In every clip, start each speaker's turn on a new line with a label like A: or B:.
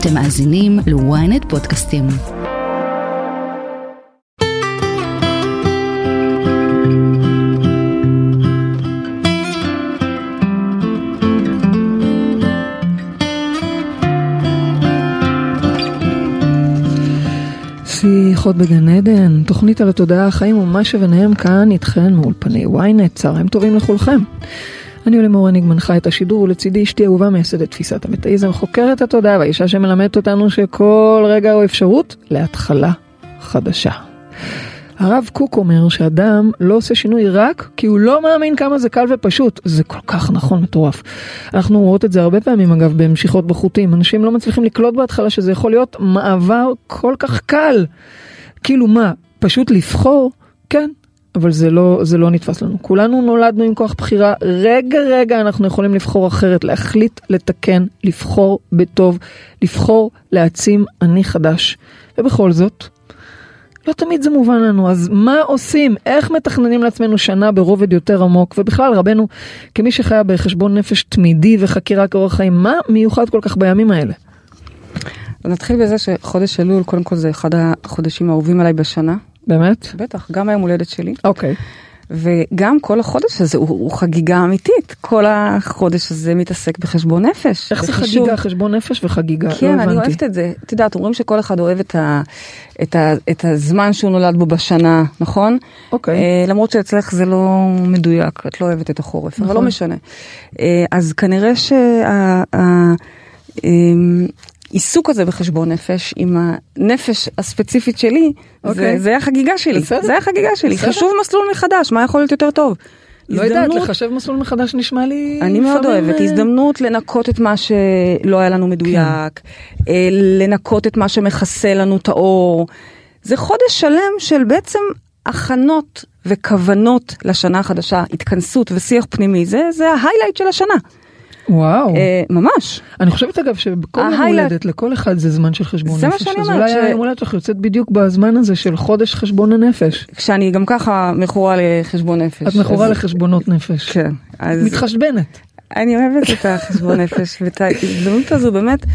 A: אתם מאזינים ל-ynet פודקאסטים.
B: שיחות בגן עדן, תוכנית על התודעה, החיים ומה שביניהם כאן איתכן מאולפני ynet, צהריים טובים לכולכם. אני אולי אניג מנחה את השידור ולצידי אשתי אהובה מייסדת תפיסת המטאיזם, חוקרת התודעה והאישה שמלמדת אותנו שכל רגע הוא אפשרות להתחלה חדשה. הרב קוק אומר שאדם לא עושה שינוי רק כי הוא לא מאמין כמה זה קל ופשוט. זה כל כך נכון, מטורף. אנחנו רואות את זה הרבה פעמים אגב במשיכות בחוטים. אנשים לא מצליחים לקלוט בהתחלה שזה יכול להיות מעבר כל כך קל. כאילו מה, פשוט לבחור? כן, אבל זה לא, זה לא נתפס לנו. כולנו נולדנו עם כוח בחירה, רגע רגע אנחנו יכולים לבחור אחרת, להחליט, לתקן, לבחור בטוב, לבחור להעצים אני חדש. ובכל זאת, לא תמיד זה מובן לנו, אז מה עושים? איך מתכננים לעצמנו שנה ברובד יותר עמוק? ובכלל, רבנו, כמי שחיה בחשבון נפש תמידי וחקירה כאורח חיים, מה מיוחד כל כך בימים האלה?
C: נתחיל בזה שחודש אלול, קודם כל זה אחד החודשים האהובים עליי בשנה.
B: באמת?
C: בטח, גם היום הולדת שלי.
B: אוקיי.
C: וגם כל החודש הזה הוא, הוא חגיגה אמיתית, כל החודש הזה מתעסק בחשבון נפש.
B: איך זה חגיגה, חשבון נפש וחגיגה?
C: כן,
B: לא
C: אני אוהבת את זה. את יודעת, אומרים שכל אחד אוהב את, ה, את, ה, את הזמן שהוא נולד בו בשנה, נכון?
B: אוקיי.
C: אה, למרות שאצלך זה לא מדויק, את לא אוהבת את החורף, נכון. אבל לא נכון. משנה. אה, אז כנראה שה... העיסוק הזה בחשבון נפש עם הנפש הספציפית שלי, okay. זה, אוקיי. זה החגיגה שלי, בסדר. זה החגיגה שלי, בסדר. חשוב מסלול מחדש, מה יכול להיות יותר טוב?
B: לא יודעת, לחשב מסלול מחדש נשמע לי...
C: אני מאוד אוהבת, אה, הזדמנות לנקות את מה שלא היה לנו מדויק, כן. אה, לנקות את מה שמכסה לנו את האור. זה חודש שלם של בעצם הכנות וכוונות לשנה החדשה, התכנסות ושיח פנימי, זה, זה ההיילייט של השנה.
B: וואו. אה,
C: ממש.
B: אני חושבת אגב שבכל יום הולדת לכל אחד זה זמן של חשבון נפש.
C: זה מה שאני אומרת. אז
B: אולי. היום הולדת שלך יוצאת בדיוק בזמן הזה של חודש חשבון הנפש.
C: כשאני גם ככה מכורה לחשבון נפש.
B: את מכורה אז... לחשבונות נפש.
C: כן.
B: אז... מתחשבנת.
C: אני אוהבת את החשבון נפש ואת ההזדמנות הזו באמת.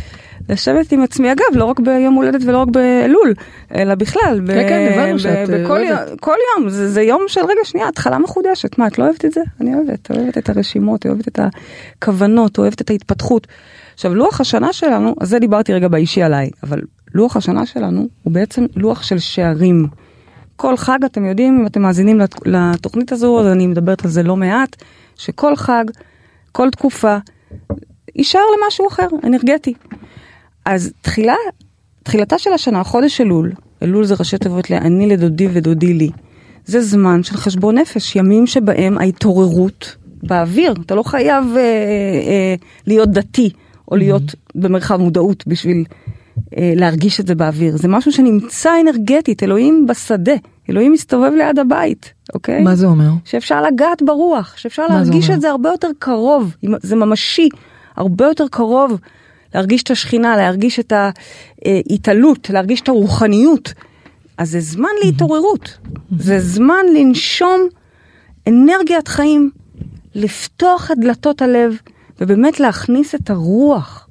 C: לשבת עם עצמי, אגב, לא רק ביום הולדת ולא רק באלול, אלא בכלל.
B: כן, כן, הבנו שאת
C: בכל יום, כל יום, זה, זה יום של רגע שנייה, התחלה מחודשת. מה, את לא אוהבת את זה? אני אוהבת, אוהבת את הרשימות, אוהבת את הכוונות, אוהבת את ההתפתחות. עכשיו, לוח השנה שלנו, אז זה דיברתי רגע באישי עליי, אבל לוח השנה שלנו הוא בעצם לוח של שערים. כל חג, אתם יודעים, אם אתם מאזינים לתוכנית הזו, אז אני מדברת על זה לא מעט, שכל חג, כל תקופה, יישאר למשהו אחר, אנרגטי. אז תחילה, תחילתה של השנה, חודש אלול, אלול זה ראשי תיבות לאני לדודי ודודי לי. זה זמן של חשבון נפש, ימים שבהם ההתעוררות באוויר, אתה לא חייב אה, אה, להיות דתי או להיות mm-hmm. במרחב מודעות בשביל אה, להרגיש את זה באוויר. זה משהו שנמצא אנרגטית, אלוהים בשדה, אלוהים מסתובב ליד הבית, אוקיי?
B: מה זה אומר?
C: שאפשר לגעת ברוח, שאפשר להרגיש את זה הרבה יותר קרוב, זה ממשי, הרבה יותר קרוב להרגיש את השכינה, להרגיש את ההתעלות, להרגיש את הרוחניות. אז זה זמן להתעוררות, זה זמן לנשום אנרגיית חיים, לפתוח את דלתות הלב ובאמת להכניס את הרוח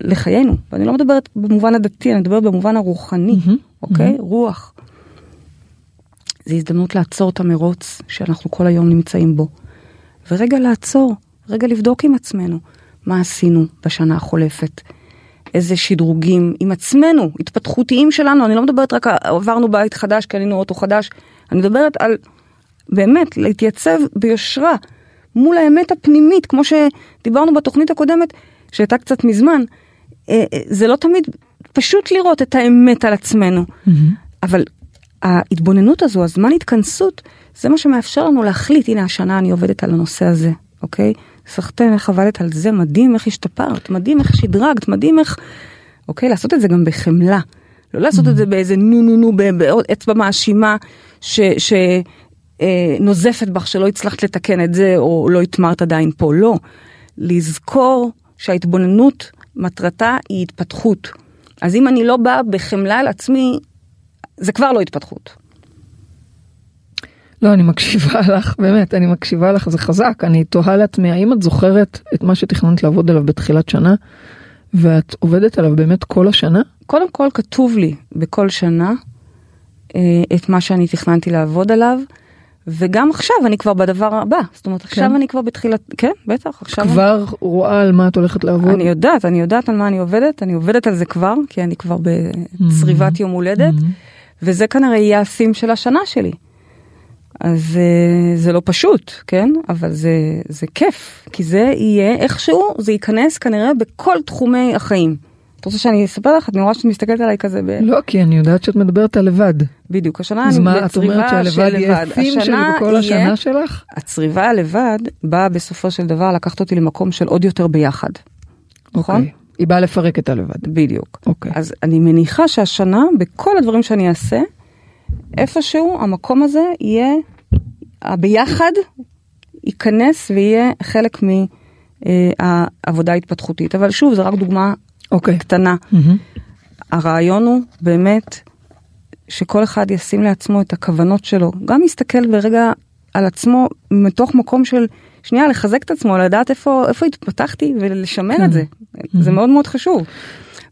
C: לחיינו. ואני לא מדברת במובן הדתי, אני מדברת במובן הרוחני, אוקיי? רוח. זו הזדמנות לעצור את המרוץ שאנחנו כל היום נמצאים בו. ורגע לעצור, רגע לבדוק עם עצמנו. מה עשינו בשנה החולפת, איזה שדרוגים? עם עצמנו, התפתחותיים שלנו, אני לא מדברת רק עברנו בית חדש, קנינו אוטו חדש, אני מדברת על באמת להתייצב ביושרה מול האמת הפנימית, כמו שדיברנו בתוכנית הקודמת, שהייתה קצת מזמן, אה, אה, זה לא תמיד פשוט לראות את האמת על עצמנו, mm-hmm. אבל ההתבוננות הזו, הזמן התכנסות, זה מה שמאפשר לנו להחליט, הנה השנה אני עובדת על הנושא הזה, אוקיי? סחטיין, איך עבדת על זה, מדהים איך השתפרת, מדהים איך שדרגת, מדהים איך... אוקיי, לעשות את זה גם בחמלה. לא לעשות את זה. באיזה נו נו נו, באצבע מאשימה שנוזפת אה, בך שלא הצלחת לתקן את זה, או לא התמרת עדיין פה, לא. לזכור שההתבוננות, מטרתה היא התפתחות. אז אם אני לא באה בחמלה על עצמי, זה כבר לא התפתחות.
B: לא, אני מקשיבה לך, באמת, אני מקשיבה לך, זה חזק. אני תוהה לעצמי, האם את זוכרת את מה שתכננת לעבוד עליו בתחילת שנה, ואת עובדת עליו באמת כל השנה?
C: קודם כל כתוב לי בכל שנה אה, את מה שאני תכננתי לעבוד עליו. וגם עכשיו אני כבר בדבר הבא, זאת אומרת עכשיו כן. אני כבר בתחילת, כן בטח, עכשיו.
B: כבר אני... רואה על מה את הולכת לעבוד?
C: אני יודעת, אני יודעת על מה אני עובדת, אני עובדת על זה כבר, כי אני כבר בצריבת mm-hmm. יום הולדת, mm-hmm. וזה כנראה יהיה הסים של השנה שלי. אז אה, זה לא פשוט, כן? אבל זה, זה כיף, כי זה יהיה איכשהו, זה ייכנס כנראה בכל תחומי החיים. את רוצה שאני אספר לך? אני רואה שאת מסתכלת עליי כזה ב...
B: לא, כי אני יודעת שאת מדברת על לבד.
C: בדיוק, השנה אני בצריבה של לבד. אז מה, את אומרת שהלבד יהיה
B: פים שלי בכל השנה שלך?
C: הצריבה הלבד באה בסופו של דבר לקחת אותי למקום של עוד יותר ביחד. נכון? אוקיי.
B: היא באה לפרק את הלבד.
C: בדיוק. אוקיי. אז אני מניחה שהשנה, בכל הדברים שאני אעשה, איפשהו המקום הזה יהיה, הביחד ייכנס ויהיה חלק מהעבודה ההתפתחותית. אבל שוב, זו רק דוגמה okay. אוקיי. קטנה. Mm-hmm. הרעיון הוא באמת שכל אחד ישים לעצמו את הכוונות שלו, גם יסתכל ברגע על עצמו מתוך מקום של שנייה לחזק את עצמו, לדעת איפה, איפה התפתחתי ולשמר כן. את זה. Mm-hmm. זה מאוד מאוד חשוב.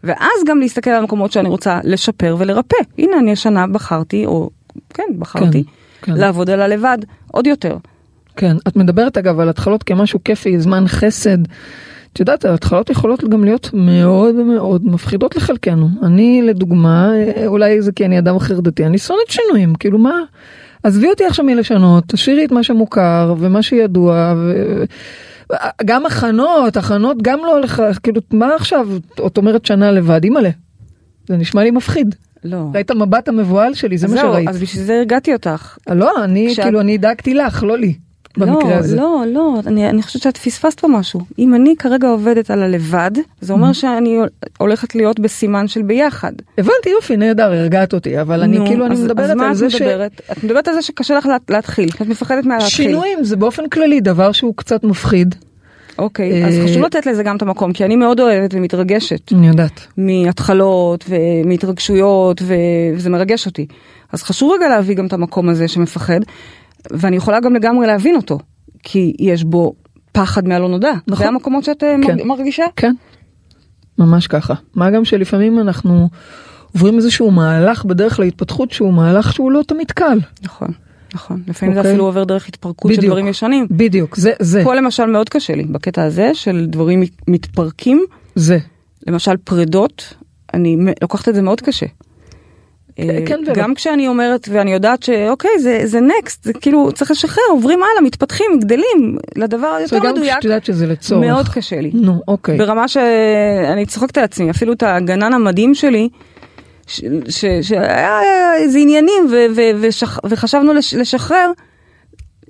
C: ואז גם להסתכל על המקומות שאני רוצה לשפר ולרפא. הנה אני השנה בחרתי, או כן, בחרתי, כן, כן. לעבוד על הלבד עוד יותר.
B: כן, את מדברת אגב על התחלות כמשהו כיפי, זמן חסד. את יודעת, ההתחלות יכולות גם להיות מאוד מאוד מפחידות לחלקנו. אני, לדוגמה, אולי זה כי אני אדם חרדתי, אני שונאת שינויים, כאילו מה? עזבי אותי עכשיו מלשנות, תשאירי את מה שמוכר ומה שידוע. ו... גם הכנות, הכנות גם לא הולך, כאילו, מה עכשיו, את אומרת שנה לבד, אימא'לה. זה נשמע לי מפחיד.
C: לא.
B: ראית המבט המבוהל שלי, זה מה שראית.
C: זהו, אז בשביל זה הרגעתי אותך.
B: לא, אני, כשה... כאילו, אני דאגתי לך, לא לי. במקרה
C: לא,
B: הזה.
C: לא, לא, אני, אני חושבת שאת פספסת פה משהו. אם אני כרגע עובדת על הלבד, זה אומר mm-hmm. שאני הולכת להיות בסימן של ביחד.
B: הבנתי, יופי, נהדר, הרגעת אותי, אבל אני כאילו, אני מדברת
C: על
B: זה
C: ש... אז מה את מדברת? את מדברת על זה שקשה לך להתחיל, את מפחדת מהלהתחיל.
B: שינויים זה באופן כללי דבר שהוא קצת מפחיד.
C: אוקיי, אז אה, חשוב לתת לזה גם את המקום, כי אני מאוד אוהבת ומתרגשת.
B: אני יודעת.
C: מהתחלות ומהתרגשויות, וזה מרגש אותי. אז חשוב רגע להביא גם את המקום הזה שמפחד, ואני יכולה גם לגמרי להבין אותו, כי יש בו פחד מהלא נודע. נכון. זה המקומות שאת אה, כן. מרגישה?
B: כן, ממש ככה. מה גם שלפעמים אנחנו עוברים איזשהו מהלך בדרך להתפתחות שהוא מהלך שהוא לא תמיד קל.
C: נכון. נכון, לפעמים okay. זה אוקיי. אפילו עובר דרך התפרקות בדיוק, של דברים ישנים.
B: בדיוק, זה, זה.
C: פה למשל מאוד קשה לי, בקטע הזה של דברים מתפרקים.
B: זה.
C: למשל פרדות, אני לוקחת את זה מאוד קשה. אה, כן ולא. גם כשאני אומרת ואני יודעת שאוקיי זה זה נקסט זה כאילו צריך לשחרר עוברים הלאה מתפתחים גדלים לדבר יותר מדויק.
B: גם יודעת שזה לצורך.
C: מאוד קשה לי.
B: נו אוקיי.
C: ברמה שאני צוחקת על עצמי אפילו את הגנן המדהים שלי. שהיה איזה עניינים ו, ו, ושח, וחשבנו לש, לשחרר,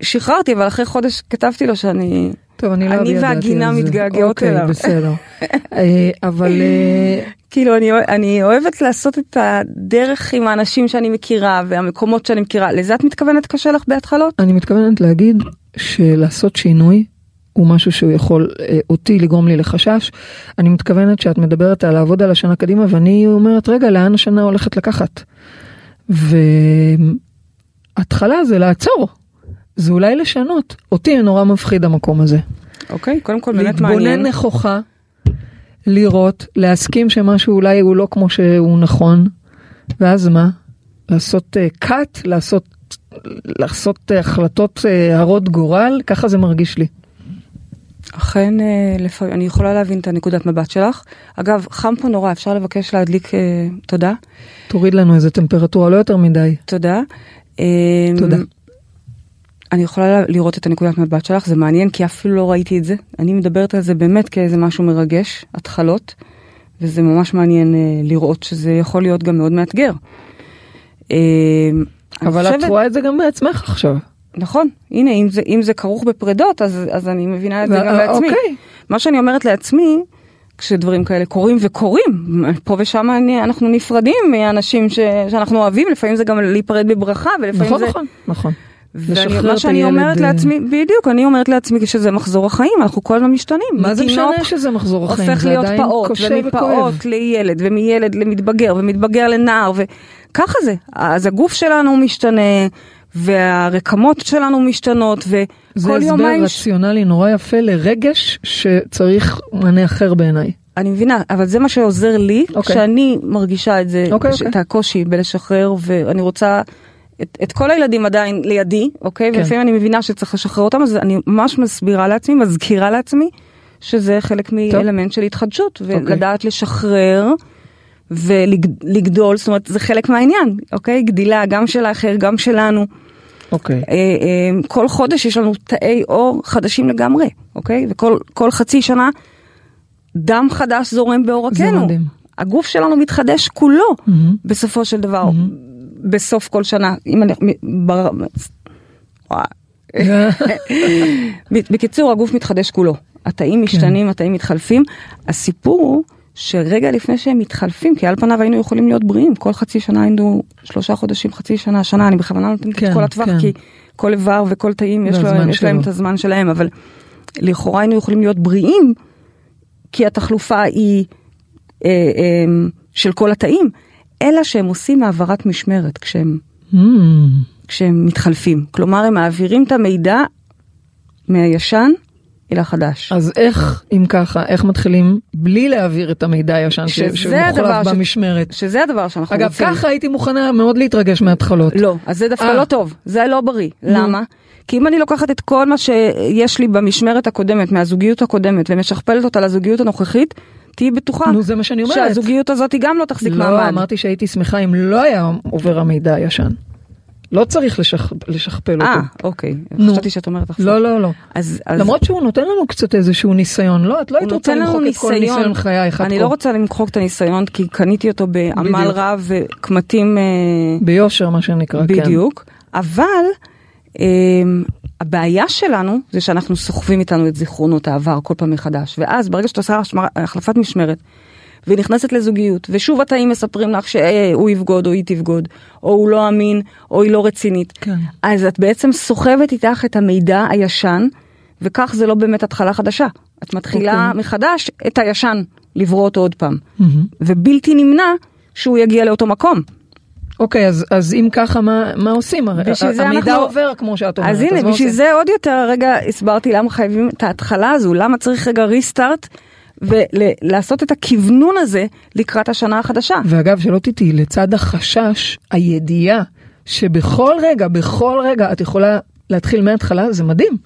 C: שחררתי אבל אחרי חודש כתבתי לו שאני
B: טוב, אני לא
C: אני והגינה מתגעגעות
B: אוקיי,
C: אליו.
B: בסדר. אה, אבל... אה,
C: כאילו, אני, אני אוהבת לעשות את הדרך עם האנשים שאני מכירה והמקומות שאני מכירה. לזה את מתכוונת קשה לך בהתחלות?
B: אני מתכוונת להגיד שלעשות שינוי הוא משהו שהוא יכול אה, אותי לגרום לי לחשש. אני מתכוונת שאת מדברת על לעבוד על השנה קדימה ואני אומרת רגע לאן השנה הולכת לקחת. והתחלה זה לעצור. זה אולי לשנות. אותי נורא מפחיד המקום הזה.
C: אוקיי, קודם כל באמת מעניין.
B: להתבונן נכוחה, לראות, להסכים שמשהו אולי הוא לא כמו שהוא נכון, ואז מה? לעשות uh, cut, לעשות, לעשות uh, החלטות uh, הרות גורל, ככה זה מרגיש לי.
C: אכן, לפעמים, אני יכולה להבין את הנקודת מבט שלך. אגב, חם פה נורא, אפשר לבקש להדליק תודה.
B: תוריד לנו איזה טמפרטורה, לא יותר מדי.
C: תודה.
B: תודה.
C: אני יכולה לראות את הנקודת מבט שלך, זה מעניין כי אפילו לא ראיתי את זה. אני מדברת על זה באמת כאיזה משהו מרגש, התחלות, וזה ממש מעניין אה, לראות שזה יכול להיות גם מאוד מאתגר.
B: אה, אבל חושבת... את רואה את זה גם בעצמך עכשיו.
C: נכון, הנה, אם זה, אם זה כרוך בפרדות, אז, אז אני מבינה את זה גם לעצמי.
B: אוקיי.
C: מה שאני אומרת לעצמי, כשדברים כאלה קורים וקורים, פה ושם אני, אנחנו נפרדים מאנשים ש, שאנחנו אוהבים, לפעמים זה גם להיפרד בברכה, ולפעמים
B: נכון,
C: זה...
B: נכון, נכון.
C: ומה שאני אומרת אה, לעצמי, בדיוק, אני אומרת לעצמי שזה מחזור החיים, אנחנו כל הזמן משתנים.
B: מה זה משנה שזה מחזור החיים?
C: הופך להיות פעוט, ומפעוט לילד, ומילד למתבגר, ומתבגר לנער, וככה זה. אז הגוף שלנו משתנה, והרקמות שלנו משתנות, וכל יומיים...
B: זה הסבר רציונלי נורא יפה לרגש שצריך מענה אחר בעיניי.
C: אני מבינה, אבל זה מה שעוזר לי,
B: אוקיי.
C: כשאני מרגישה את זה,
B: אוקיי,
C: ש-
B: אוקיי.
C: את הקושי בלשחרר, ואני רוצה את, את כל הילדים עדיין לידי, אוקיי?
B: כן.
C: ולפעמים אני מבינה שצריך לשחרר אותם, אז אני ממש מסבירה לעצמי, מזכירה לעצמי, שזה חלק מאלמנט של התחדשות,
B: אוקיי.
C: ולדעת לשחרר. ולגדול, זאת אומרת זה חלק מהעניין, אוקיי? גדילה גם של האחר, גם שלנו.
B: אוקיי.
C: אה, אה, כל חודש יש לנו תאי עור חדשים לגמרי, אוקיי? וכל כל חצי שנה דם חדש זורם בעורקינו.
B: מדהים.
C: הגוף שלנו מתחדש כולו
B: מהמם.
C: בסופו של דבר, בסוף כל שנה. אם אני... בר... בקיצור, הגוף מתחדש כולו. התאים משתנים, התאים מתחלפים. הסיפור הוא שרגע לפני שהם מתחלפים, כי על פניו היינו יכולים להיות בריאים, כל חצי שנה היינו שלושה חודשים, חצי שנה, שנה, אני בכוונה נותנת
B: כן,
C: את כל הטווח,
B: כן.
C: כי כל איבר וכל תאים יש, לו, יש להם. את הזמן שלהם, אבל לכאורה היינו יכולים להיות בריאים, כי התחלופה היא אה, אה, של כל התאים, אלא שהם עושים העברת משמרת כשהם,
B: מהמם.
C: כשהם מתחלפים. כלומר, הם מעבירים את המידע מהישן אל החדש.
B: אז איך, אם ככה, איך מתחילים בלי להעביר את המידע הישן שמוחלף
C: ש-
B: במשמרת?
C: שזה הדבר שאנחנו
B: אגב,
C: רוצים.
B: ככה הייתי מוכנה מאוד להתרגש מההתחלות.
C: לא, אז זה דווקא
B: אה.
C: לא טוב, זה לא בריא. למה? כי אם אני לוקחת את כל מה שיש לי במשמרת הקודמת, מהזוגיות הקודמת, ומשכפלת אותה לזוגיות הנוכחית, תהיי בטוחה
B: נו, זה מה שאני אומרת.
C: שהזוגיות הזאת היא גם לא תחזיק
B: לא,
C: מעמד.
B: אמרתי שהייתי שמחה אם לא היה עובר המידע הישן. לא צריך לשכ... לשכפל
C: אה,
B: אותו.
C: אוקיי.
B: נו.
C: חשבתי שאת אומרת הפוך.
B: לא, לא, לא.
C: אז, אז
B: למרות שהוא נותן לנו קצת איזשהו ניסיון, לא? את לא היית רוצה למחוק את כל
C: ניסיון.
B: ניסיון חייך
C: אני. לא רוצה למחוק את הניסיון, כי קניתי אותו בעמל
B: בדיוק.
C: רב וקמטים... אה,
B: ביושר, מה שנקרא, כן.
C: בדיוק, אבל um, הבעיה שלנו זה שאנחנו סוחבים איתנו את זיכרונות העבר כל פעם מחדש, ואז ברגע שאת עושה החלפת משמרת, ונכנסת לזוגיות, ושוב התאים מספרים לך שהוא יבגוד או היא תבגוד, או הוא לא אמין, או היא לא רצינית,
B: כן.
C: אז את בעצם סוחבת איתך את המידע הישן, וכך זה לא באמת התחלה חדשה. את מתחילה
B: אוקיי.
C: מחדש את הישן, לברוא אותו עוד פעם.
B: מהמם.
C: ובלתי נמנע שהוא יגיע לאותו מקום.
B: אוקיי, אז, אז אם ככה, מה, מה עושים? המידע
C: אנחנו-
B: עובר, כמו שאת אומרת.
C: אז הנה,
B: מה
C: בשביל? זה עוד יותר הרגע הסברתי למה חייבים את ההתחלה הזו, למה צריך רגע ריסטארט ולעשות את הכוונון הזה לקראת השנה החדשה.
B: ואגב, שלא תטעי, לצד החשש, הידיעה שבכל רגע, בכל רגע את יכולה להתחיל מההתחלה, זה מדהים.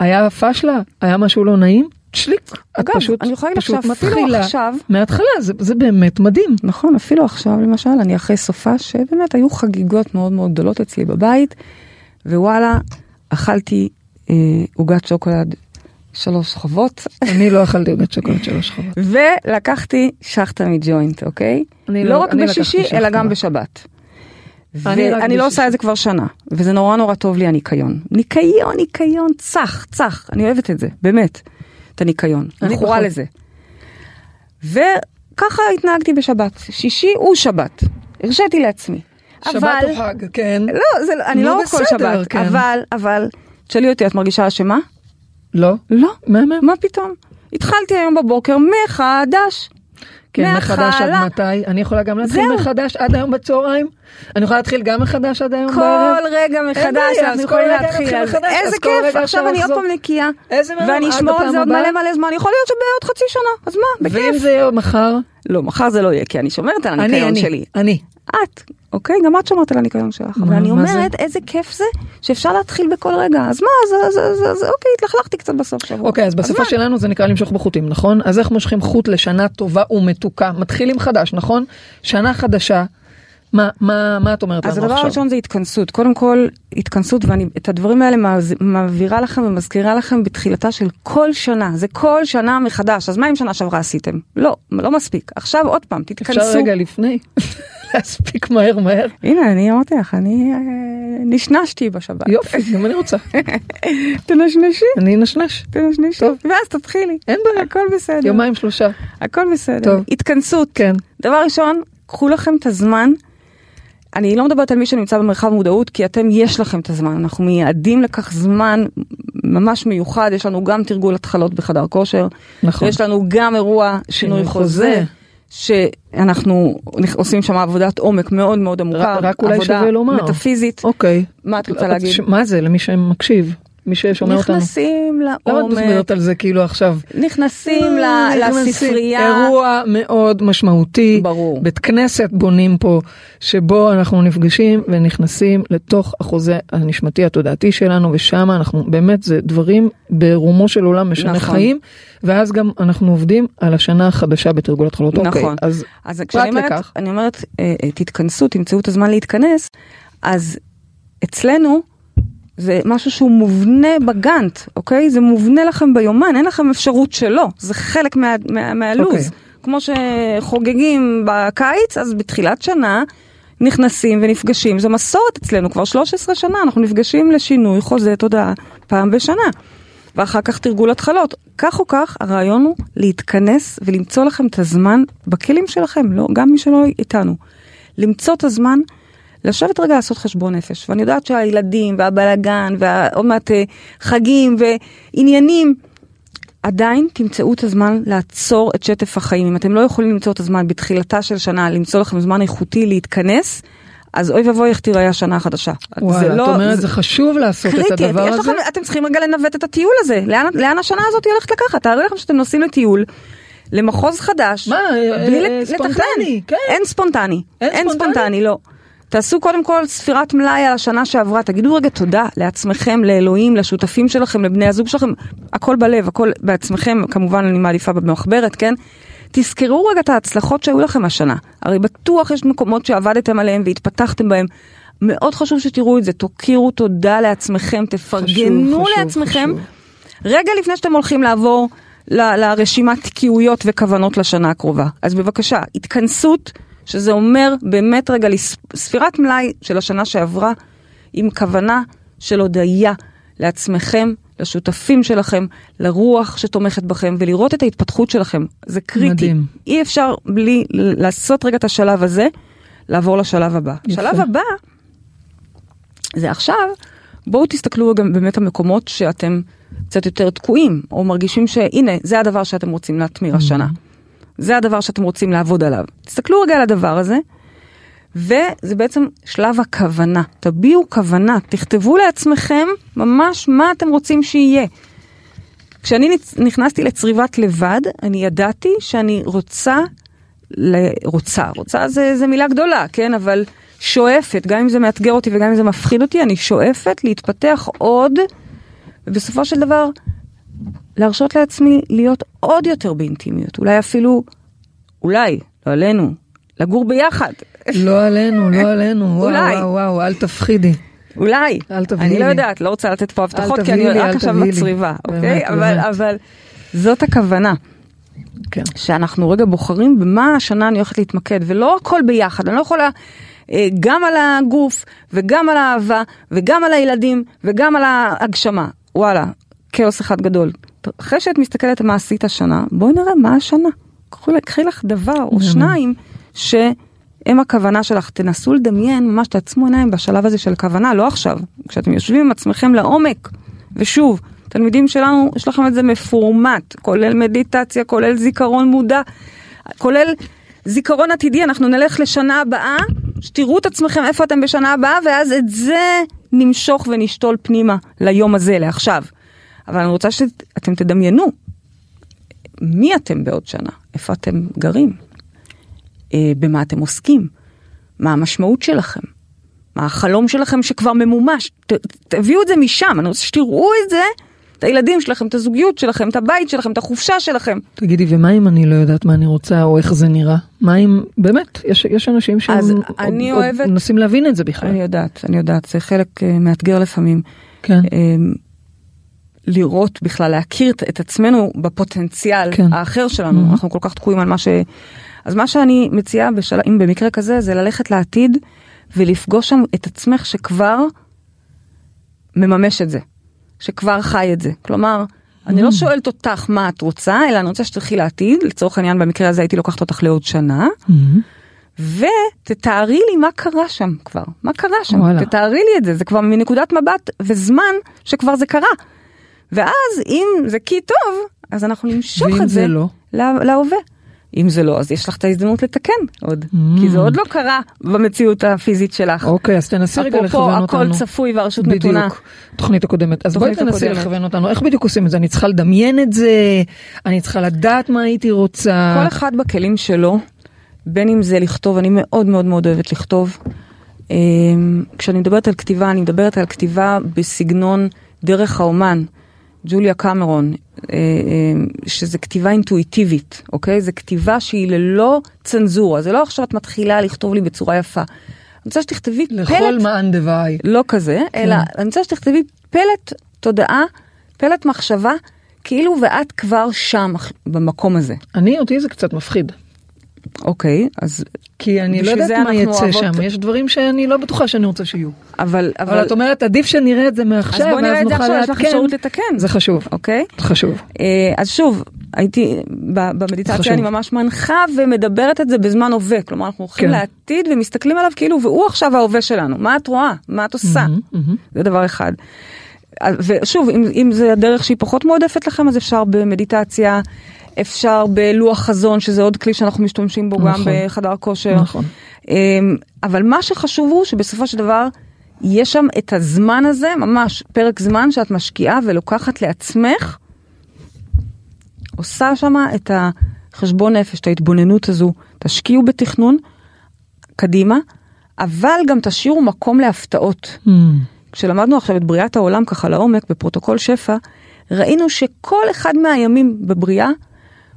B: היה פשלה, היה משהו לא נעים, צ'ליק. את
C: אגב,
B: פשוט,
C: אני יכולה להגיד שאפילו
B: מתחילה
C: עכשיו-
B: מההתחלה, זה, זה באמת מדהים.
C: נכון, אפילו עכשיו למשל, אני אחרי סופה שבאמת היו חגיגות מאוד מאוד גדולות אצלי בבית, ווואלה, אכלתי אה, עוגת שוקולד שלוש שכבות,
B: אני לא אכלתי עוגת שוקולד שלוש שכבות.
C: ולקחתי שחטה מג'וינט, אוקיי?
B: אני
C: לא
B: לא-
C: רק
B: אני לקחתי
C: בשישי. אלא גם בשבת.
B: אני רק
C: ואני לא. עושה את זה כבר שנה, וזה נורא נורא טוב לי הניקיון. ניקיון, ניקיון, צח, צח, אני אוהבת את זה, באמת, את הניקיון.
B: אני
C: מכורה
B: פחות.
C: לזה. וככה התנהגתי בשבת, שישי הוא שבת, הרשיתי לעצמי.
B: שבת
C: אבל,
B: או חג, כן.
C: לא, זה, אני לא כל
B: בסדר,
C: שבת,
B: כן.
C: אבל, אבל, תשאלי אותי, את מרגישה אשמה?
B: לא?
C: לא.
B: מהמם.
C: מה פתאום? התחלתי היום בבוקר מחדש.
B: כן, מחדש עד. מתי? אני יכולה גם להתחיל
C: זהו.
B: מחדש עד היום בצהריים? אני יכולה להתחיל גם מחדש עד היום
C: כל
B: בערב?
C: רגע מחדש
B: אז
C: יכולים
B: כל
C: להתחיל. אז
B: מחדש,
C: איזה
B: אז כל
C: כיף, עכשיו אני עוד. פעם נקייה.
B: איזה מהמם,
C: ואני אשמור על זה עוד? מלא מלא זמן, יכול להיות שבעוד חצי שנה, אז מה,
B: ואם
C: בכיף.
B: זה יהיה מחר?
C: לא, מחר זה לא יהיה, כי אני שומרת על
B: אני,
C: הניקיון
B: אני,
C: שלי.
B: אני.
C: את, אוקיי? גם את שומרת על הניקיון שלך.
B: מה-
C: אבל אני
B: מה זה?
C: אומרת, איזה כיף זה שאפשר להתחיל בכל רגע. אז מה, אז- אז- אז- אז אוקיי, התלכלכתי קצת בסוף שבוע.
B: אוקיי, אז בשפה
C: מה?
B: שלנו זה נקרא למשוך בחוטים, נכון? אז איך מושכים חוט לשנה טובה ומתוקה? מתחילים חדש, נכון? שנה חדשה. מה, מה, מה את אומרת
C: אז
B: לנו
C: הדבר
B: עכשיו?
C: הראשון זה התכנסות. קודם כל, התכנסות, ואני את הדברים האלה מעבירה לכם ומזכירה לכם בתחילתה של כל שנה. זה כל שנה מחדש. אז מה אם שנה שעברה עשיתם? לא, לא מספיק. עכשיו עוד פעם, תתכנסו.
B: אפשר רגע לפני? להספיק מהר מהר.
C: הנה, אני אמרתי לך, אני אה, נשנשתי בשבת.
B: יופי, גם אני רוצה.
C: תנשנשי,
B: אני אנשנש.
C: תנשנשי,
B: טוב.
C: ואז תתחילי.
B: אין בעיה.
C: הכל בסדר.
B: יומיים שלושה.
C: הכל בסדר.
B: טוב.
C: התכנסות.
B: כן.
C: דבר ראשון, קחו לכם את הזמן. אני לא מדברת על מי שנמצא במרחב מודעות, כי אתם, יש לכם את הזמן. אנחנו מייעדים לכך זמן ממש מיוחד. יש לנו גם תרגול התחלות בחדר כושר.
B: נכון.
C: ויש לנו גם אירוע שינוי חוזה.
B: חוזה.
C: שאנחנו עושים שם עבודת עומק מאוד מאוד עמוקה,
B: רק אולי שווה לומר.
C: מטאפיזית.
B: אוקיי.
C: מה את רוצה להגיד?
B: מה זה למי שמקשיב? מי ששומע אותנו.
C: נכנסים לעומק.
B: למה את מדברת על זה כאילו עכשיו?
C: נכנסים לספרייה.
B: אירוע מאוד משמעותי.
C: ברור.
B: בית כנסת בונים פה, שבו אנחנו נפגשים ונכנסים לתוך החוזה הנשמתי התודעתי שלנו, ושם אנחנו, באמת, זה דברים ברומו של עולם משנה נכון. חיים, ואז גם אנחנו עובדים על השנה החדשה בתרגול התחלות.
C: נכון. אוקיי, אז, אז כשאני אומרת, לכך. אני אומרת, אה, אה, תתכנסו, תמצאו את הזמן להתכנס, אז אצלנו, זה משהו שהוא מובנה בגאנט, אוקיי? זה מובנה לכם ביומן, אין לכם אפשרות שלא, זה חלק מה, מה, מהלוז. אוקיי. כמו שחוגגים בקיץ, אז בתחילת שנה נכנסים ונפגשים, זו מסורת אצלנו, כבר 13 שנה, אנחנו נפגשים לשינוי חוזה תודעה פעם בשנה. ואחר כך תרגול התחלות. כך או כך, הרעיון הוא להתכנס ולמצוא לכם את הזמן בכלים שלכם, לא, גם מי שלא איתנו. למצוא את הזמן לשבת רגע לעשות חשבון נפש. ואני יודעת שהילדים והבלאגן ועוד מעט אה, חגים ועניינים, עדיין תמצאו את הזמן לעצור את שטף החיים. אם אתם לא יכולים למצוא את הזמן בתחילתה של שנה, למצוא לכם זמן איכותי להתכנס, אז אוי ואבוי איך תיראה השנה החדשה.
B: וואלה, לא, את אומרת, זה, זה חשוב לעשות קריטי, את הדבר הזה?
C: לכם, אתם צריכים רגע לנווט את הטיול הזה. לאן, לאן השנה הזאת הולכת לקחת? תארו לכם שאתם נוסעים לטיול. למחוז חדש,
B: מה, בלי אה, ספונטני, כן.
C: אין ספונטני, אין, אין ספונטני, ספונטני, לא. תעשו קודם כל ספירת מלאי על השנה שעברה, תגידו רגע תודה לעצמכם, לאלוהים, לשותפים שלכם, לבני הזוג שלכם, הכל בלב, הכל בעצמכם, כמובן אני מעדיפה במחברת, כן? תזכרו רגע את ההצלחות שהיו לכם השנה. הרי בטוח יש מקומות שעבדתם עליהם והתפתחתם בהם. מאוד חשוב שתראו את זה, תוקירו תודה לעצמכם, תפרגנו חשוב, לעצמכם. חשוב. רגע לפני שאתם הולכים לעבור ל- לרשימת תקיעויות וכוונות לשנה הקרובה. אז בבקשה, התכנסות. שזה אומר באמת רגע ספירת מלאי של השנה שעברה, עם כוונה של הודיה לעצמכם, לשותפים שלכם, לרוח שתומכת בכם, ולראות את ההתפתחות שלכם. זה קריטי. מדהים. אי אפשר בלי לעשות רגע את השלב הזה, לעבור לשלב הבא. יפה. השלב הבא, זה עכשיו, בואו תסתכלו גם באמת המקומות שאתם קצת יותר תקועים, או מרגישים שהנה, זה הדבר שאתם רוצים להטמיר השנה. Mm-hmm. זה הדבר שאתם רוצים לעבוד עליו. תסתכלו רגע על הדבר הזה, וזה בעצם שלב הכוונה. תביעו כוונה, תכתבו לעצמכם ממש מה אתם רוצים שיהיה. כשאני נכנסתי לצריבת לבד, אני ידעתי שאני רוצה, ל... רוצה, רוצה זה, זה מילה גדולה, כן? אבל שואפת, גם אם זה מאתגר אותי וגם אם זה מפחיד אותי, אני שואפת להתפתח עוד, ובסופו של דבר להרשות לעצמי להיות עוד יותר באינטימיות, אולי אפילו, אולי, לא עלינו, לגור ביחד.
B: לא עלינו, לא עלינו, וואו, וואו, וואו, אל תפחידי.
C: אולי, אל תבהילי. אני לא יודעת, לא רוצה לתת פה הבטחות, כי אני רק עכשיו מצריבה, אוקיי? אבל, אבל זאת הכוונה. כן. שאנחנו רגע בוחרים במה השנה אני הולכת להתמקד, ולא הכל ביחד, אני לא יכולה אה, גם על הגוף, וגם על האהבה, וגם על הילדים, וגם על ההגשמה. וואלה, כאוס אחד גדול. אחרי שאת מסתכלת מה עשית השנה, בואי נראה מה השנה. קחי לך דבר או שניים שהם הכוונה שלך. תנסו לדמיין, ממש תעצמו עיניים בשלב הזה של כוונה, לא עכשיו. כשאתם יושבים עם עצמכם לעומק, ושוב, תלמידים שלנו, יש לכם את זה מפורמט, כולל מדיטציה, כולל זיכרון מודע, כולל זיכרון עתידי, אנחנו נלך לשנה הבאה, שתראו את עצמכם איפה אתם בשנה הבאה, ואז את זה נמשוך ונשתול פנימה ליום הזה, לעכשיו. אבל אני רוצה שאתם תדמיינו מי אתם בעוד שנה, איפה אתם גרים, אה, במה אתם עוסקים, מה המשמעות שלכם, מה החלום שלכם שכבר ממומש, ת, תביאו את זה משם, אני רוצה שתראו את זה, את הילדים שלכם, את הזוגיות שלכם, את הבית שלכם, את החופשה שלכם.
B: תגידי, ומה אם אני לא יודעת מה אני רוצה או איך זה נראה? מה אם, באמת, יש, יש אנשים שהם עוד, אוהבת, עוד מנסים להבין את זה בכלל.
C: אני יודעת, אני יודעת, זה חלק uh, מאתגר לפעמים. כן. לראות בכלל, להכיר את עצמנו בפוטנציאל כן. האחר שלנו, mm-hmm. אנחנו כל כך תקועים על מה ש... אז מה שאני מציעה, בשל... אם במקרה כזה, זה ללכת לעתיד ולפגוש שם את עצמך שכבר מממש את זה, שכבר חי את זה. כלומר, mm-hmm. אני לא mm. שואלת אותך מה את רוצה, אלא אני רוצה שתלכי לעתיד, לצורך העניין במקרה הזה הייתי לוקחת אותך לעוד שנה. Mm-hmm. ותתארי לי מה קרה שם כבר, מה קרה שם, וואלה. תתארי לי את זה, זה כבר מנקודת מבט וזמן שכבר זה קרה. ואז אם זה קי טוב, אז אנחנו נמשוך את זה
B: לא?
C: להווה. אם זה לא, אז יש לך את ההזדמנות לתקן עוד, mm. כי זה עוד לא קרה במציאות הפיזית שלך.
B: אוקיי, אז תנסי רגע לכוון אותנו.
C: אפרופו הכל צפוי והרשות בדיוק, נתונה.
B: בדיוק, תוכנית הקודמת. אז בואי תנסי לכוון אותנו, איך בדיוק עושים את זה? אני צריכה לדמיין את זה, אני צריכה לדעת מה הייתי רוצה.
C: כל אחד בכלים שלו, בין אם זה לכתוב, אני מאוד מאוד מאוד אוהבת לכתוב. אמ, כשאני מדברת על כתיבה, אני מדברת על כתיבה בסגנון דרך האומן. ג'וליה קמרון, אה, אה, שזה כתיבה אינטואיטיבית, אוקיי? זה כתיבה שהיא ללא צנזורה, זה לא עכשיו את מתחילה לכתוב לי בצורה יפה. אני רוצה שתכתבי
B: פלט... לכל מאן דוואי.
C: לא כזה, כן. אלא אני רוצה שתכתבי פלט תודעה, פלט מחשבה, כאילו ואת כבר שם, במקום הזה.
B: אני, אותי זה קצת מפחיד.
C: אוקיי, אז...
B: כי אני לא יודעת מה יצא אוהבות... שם, יש דברים שאני לא בטוחה שאני רוצה שיהיו.
C: אבל,
B: אבל... אבל את אומרת, עדיף שנראה את זה מעכשיו,
C: אז בוא נראה את זה עכשיו, יש לך אפשרות לתקן.
B: זה חשוב.
C: אוקיי?
B: חשוב.
C: אה, אז שוב, הייתי, במדיטציה אני ממש מנחה ומדברת את זה בזמן הווה, כלומר אנחנו הולכים כן. לעתיד ומסתכלים עליו כאילו, והוא עכשיו ההווה שלנו, מה את רואה? מה את עושה? Mm-hmm, mm-hmm. זה דבר אחד. ושוב, אם, אם זה הדרך שהיא פחות מועדפת לכם, אז אפשר במדיטציה. אפשר בלוח חזון, שזה עוד כלי שאנחנו משתמשים בו נכון, גם בחדר כושר. נכון. אמ, אבל מה שחשוב הוא שבסופו של דבר, יש שם את הזמן הזה, ממש פרק זמן שאת משקיעה ולוקחת לעצמך, עושה שם את החשבון נפש, את ההתבוננות הזו, תשקיעו בתכנון קדימה, אבל גם תשאירו מקום להפתעות. Mm. כשלמדנו עכשיו את בריאת העולם ככה לעומק בפרוטוקול שפע, ראינו שכל אחד מהימים בבריאה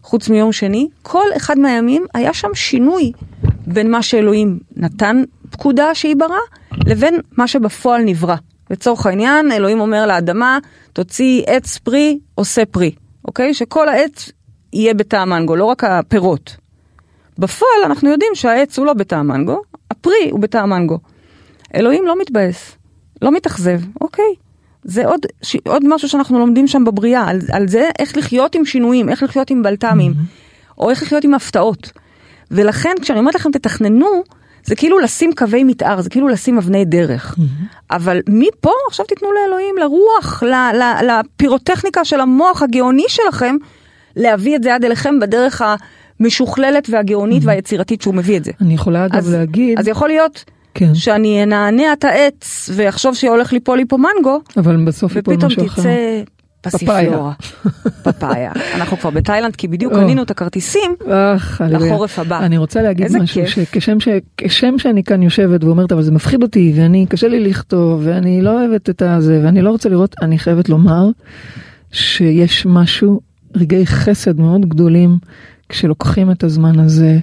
C: חוץ מיום שני, כל אחד מהימים היה שם שינוי בין מה שאלוהים נתן פקודה שהיא ברא, לבין מה שבפועל נברא. לצורך העניין, אלוהים אומר לאדמה, תוציא עץ פרי, עושה פרי. אוקיי? שכל העץ יהיה בטעם מנגו, לא רק הפירות. בפועל אנחנו יודעים שהעץ הוא לא בטעם מנגו, הפרי הוא בטעם מנגו. אלוהים לא מתבאס, לא מתאכזב, אוקיי. זה עוד, ש, עוד משהו שאנחנו לומדים שם בבריאה, על, על זה איך לחיות עם שינויים, איך לחיות עם בלת"מים, mm-hmm. או איך לחיות עם הפתעות. ולכן כשאני אומרת לכם תתכננו, זה כאילו לשים קווי מתאר, זה כאילו לשים אבני דרך. Mm-hmm. אבל מפה עכשיו תיתנו לאלוהים, לרוח, ל, ל, לפירוטכניקה של המוח הגאוני שלכם, להביא את זה עד אליכם בדרך המשוכללת והגאונית mm-hmm. והיצירתית שהוא מביא את זה.
B: אני יכולה אגב אז, להגיד...
C: אז יכול להיות כן. שאני אנענע את העץ ואחשוב שהולך ליפול לי פה מנגו,
B: אבל בסוף ייפול משהו אחר.
C: ופתאום תצא פסיפיורה, פפאיה. אנחנו כבר בתאילנד כי בדיוק קנינו את הכרטיסים לחורף הבא.
B: אני רוצה להגיד משהו, שכשם שאני כאן יושבת ואומרת אבל זה מפחיד אותי ואני קשה לי לכתוב ואני לא אוהבת את הזה ואני לא רוצה לראות, אני חייבת לומר שיש משהו, רגעי חסד מאוד גדולים כשלוקחים את הזמן הזה.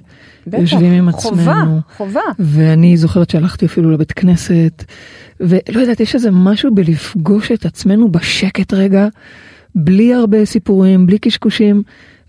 B: בטח, יושבים עם עצמנו.
C: חובה, חובה.
B: ואני זוכרת שהלכתי אפילו לבית כנסת, ולא יודעת, יש איזה משהו בלפגוש את עצמנו בשקט רגע, בלי הרבה סיפורים, בלי קשקושים,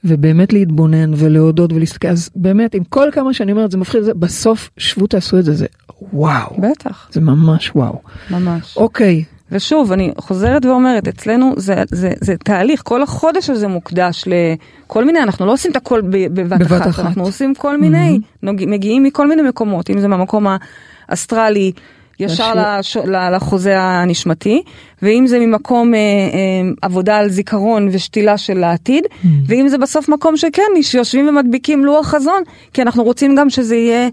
B: ובאמת להתבונן ולהודות ולהסתכל. אז באמת, עם כל כמה שאני אומרת, זה מפחיד, בסוף שבו תעשו את זה, זה וואו.
C: בטח.
B: זה ממש וואו.
C: ממש.
B: אוקיי,
C: ושוב, אני חוזרת ואומרת, אצלנו זה, זה, זה תהליך, כל החודש הזה מוקדש לכל מיני, אנחנו לא עושים את הכל בבת, בבת אחת, אחת, אנחנו עושים כל מיני, mm-hmm. נוג, מגיעים מכל מיני מקומות, אם זה מהמקום האסטרלי, ישר לש... לחוזה הנשמתי, ואם זה ממקום אה, אה, עבודה על זיכרון ושתילה של העתיד, mm-hmm. ואם זה בסוף מקום שכן, יושבים ומדביקים לוח חזון, כי אנחנו רוצים גם שזה יהיה